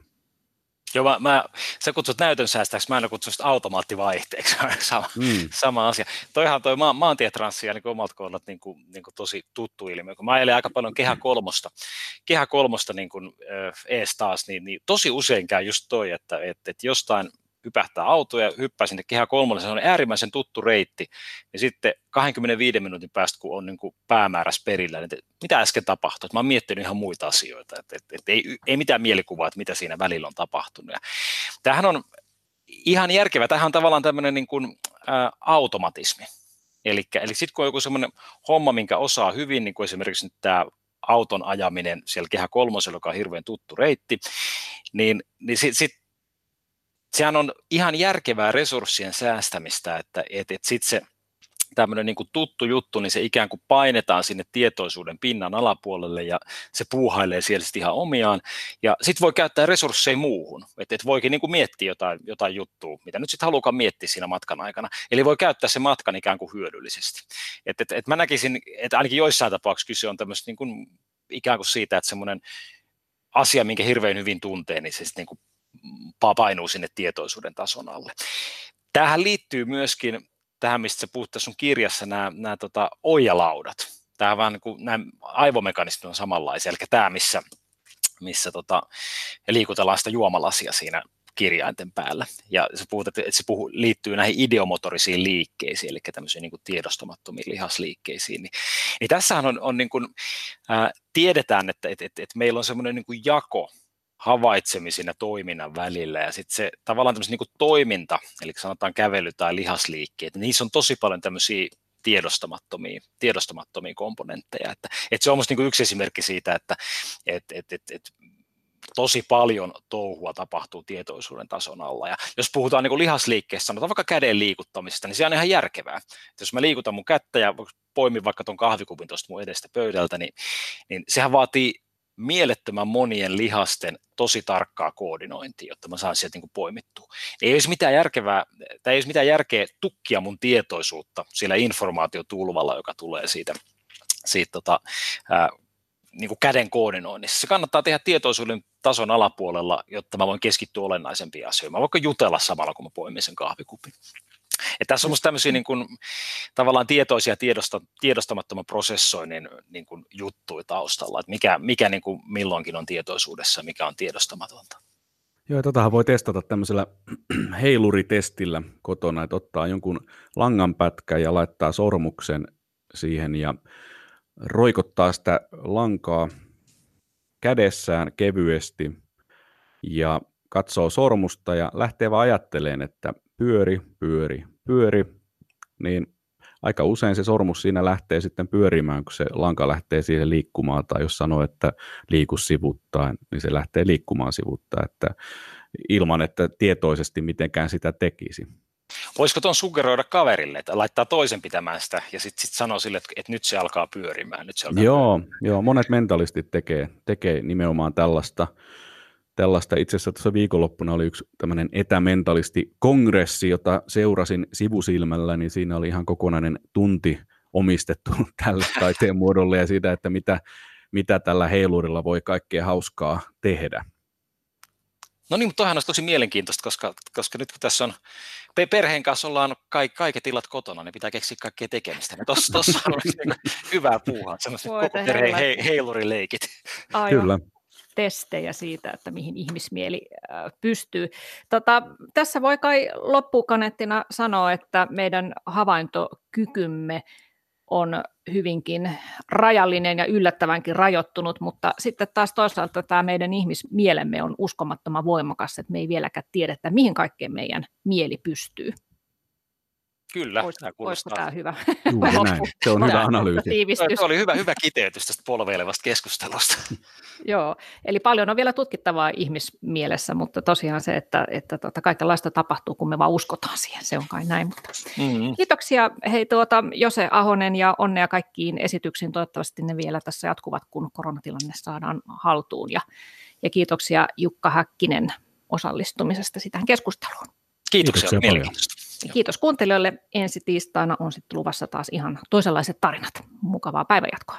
Joo, mä, mä, sä kutsut näytön säästäksi, mä aina kutsun sitä automaattivaihteeksi, sama, mm. sama asia. Toihan toi ma- maantietranssia niin omalta kohdalta niin kuin, niin kuin tosi tuttu ilmiö, kun mä ajelen aika paljon kehä kolmosta, kehä kolmosta niin kuin, äh, ees taas, niin, niin tosi usein käy just toi, että, että, että jostain hypähtää auto ja hyppää sinne kehä kolmolle, se on äärimmäisen tuttu reitti, ja sitten 25 minuutin päästä, kun on niin kuin päämäärässä perillä, niin mitä äsken tapahtui, mä oon miettinyt ihan muita asioita, että, että, että ei, ei mitään mielikuvaa, että mitä siinä välillä on tapahtunut. Ja tämähän on ihan järkevä, tämähän on tavallaan tämmöinen niin kuin, ä, automatismi, Eli, eli sitten kun on joku semmoinen homma, minkä osaa hyvin, niin kuin esimerkiksi nyt tämä auton ajaminen siellä kehä kolmosella, joka on hirveän tuttu reitti, niin, niin sitten sit sehän on ihan järkevää resurssien säästämistä, että et, et sit se tämmöinen niin kuin tuttu juttu, niin se ikään kuin painetaan sinne tietoisuuden pinnan alapuolelle ja se puuhailee siellä sitten ihan omiaan. Ja sitten voi käyttää resursseja muuhun, että et voikin niin kuin miettiä jotain, jotain juttua, mitä nyt sitten halukaan miettiä siinä matkan aikana. Eli voi käyttää se matkan ikään kuin hyödyllisesti. Et, et, et mä näkisin, että ainakin joissain tapauksissa kyse on tämmöistä niin kuin, ikään kuin siitä, että semmoinen asia, minkä hirveän hyvin tuntee, niin se sitten niin painuu sinne tietoisuuden tason alle. Tähän liittyy myöskin tähän, mistä sä puhut tässä sun kirjassa, nämä, nämä tota, oijalaudat. Tämä vaan niin kuin, nämä aivomekanismit on samanlaisia, eli tämä, missä, missä tota, liikutellaan sitä juomalasia siinä kirjainten päällä. Ja se puhut, että se puhu, liittyy näihin ideomotorisiin liikkeisiin, eli tämmöisiin niin kuin tiedostamattomiin lihasliikkeisiin. Niin, niin tässähän on, on niin kuin, ää, tiedetään, että et, et, et meillä on semmoinen niin jako havaitsemisen ja toiminnan välillä. Ja sitten se tavallaan tämmöinen niin toiminta, eli sanotaan kävely tai lihasliikkeet, niin niissä on tosi paljon tämmöisiä tiedostamattomia, tiedostamattomia komponentteja. Että, että se on musta niin yksi esimerkki siitä, että et, et, et, et tosi paljon touhua tapahtuu tietoisuuden tason alla. Ja jos puhutaan niin lihasliikkeessä, sanotaan vaikka käden liikuttamisesta, niin se on ihan järkevää. Että jos mä liikutan mun kättä ja poimin vaikka tuon kahvikupin tuosta mun edestä pöydältä, niin, niin sehän vaatii mielettömän monien lihasten tosi tarkkaa koordinointia, jotta mä saan sieltä niin poimittua. Ei olisi mitään järkevää, tai ei olisi mitään järkeä tukkia mun tietoisuutta sillä informaatiotulvalla, joka tulee siitä, siitä tota, ää, niin kuin käden koordinoinnissa. Se kannattaa tehdä tietoisuuden tason alapuolella, jotta mä voin keskittyä olennaisempiin asioihin. Mä voin jutella samalla, kun mä poimin sen kahvikupin. Et tässä on minusta tämmöisiä niin kuin, tavallaan tietoisia tiedosta, tiedostamattoman prosessoinnin niin kuin, juttuja taustalla, että mikä, mikä niin kuin, milloinkin on tietoisuudessa mikä on tiedostamatonta. Joo, totahan voi testata tämmöisellä heiluritestillä kotona, että ottaa jonkun langanpätkä ja laittaa sormuksen siihen ja roikottaa sitä lankaa kädessään kevyesti ja katsoo sormusta ja lähtee vaan ajatteleen, että pyöri, pyöri, pyöri, niin aika usein se sormus siinä lähtee sitten pyörimään, kun se lanka lähtee siihen liikkumaan, tai jos sanoo, että liiku sivuttain, niin se lähtee liikkumaan sivuttain, että ilman, että tietoisesti mitenkään sitä tekisi. Voisiko tuon suggeroida kaverille, että laittaa toisen pitämään sitä ja sitten sit sanoo sille, että, että nyt se alkaa pyörimään. Nyt se alkaa joo, pyörimään. joo, monet mentalistit tekee, tekee nimenomaan tällaista tällaista. Itse asiassa tuossa viikonloppuna oli yksi tämmöinen etämentalisti-kongressi, jota seurasin sivusilmällä, niin siinä oli ihan kokonainen tunti omistettu tälle taiteen muodolle ja siitä, että mitä, mitä tällä heilurilla voi kaikkea hauskaa tehdä. No niin, mutta toihan olisi tosi mielenkiintoista, koska, koska nyt kun tässä on perheen kanssa ollaan kaikki, kaiket illat kotona, niin pitää keksiä kaikkea tekemistä. Tuossa on hyvää puuhaa, semmoiset koko perheen he, heilurileikit. Aivan. Kyllä testejä siitä, että mihin ihmismieli pystyy. Tota, tässä voi kai loppukaneettina sanoa, että meidän havaintokykymme on hyvinkin rajallinen ja yllättävänkin rajoittunut, mutta sitten taas toisaalta tämä meidän ihmismielemme on uskomattoman voimakas, että me ei vieläkään tiedä, että mihin kaikkeen meidän mieli pystyy. Kyllä, Olis, tämä kuulostaa. tämä hyvä? näin. Se on hyvä analyysi. Se oli hyvä, hyvä kiteytys tästä polveilevasta keskustelusta. Joo, eli paljon on vielä tutkittavaa ihmismielessä, mutta tosiaan se, että, että tuota, kaikenlaista tapahtuu, kun me vaan uskotaan siihen, se on kai näin. Mutta mm-hmm. Kiitoksia hei tuota, Jose Ahonen ja onnea kaikkiin esityksiin. Toivottavasti ne vielä tässä jatkuvat, kun koronatilanne saadaan haltuun. Ja, ja kiitoksia Jukka Häkkinen osallistumisesta sitä keskusteluun. Kiitoksia, Kiitoksia paljon. Kiitos kuuntelijoille. Ensi tiistaina on sitten luvassa taas ihan toisenlaiset tarinat. Mukavaa päivänjatkoa.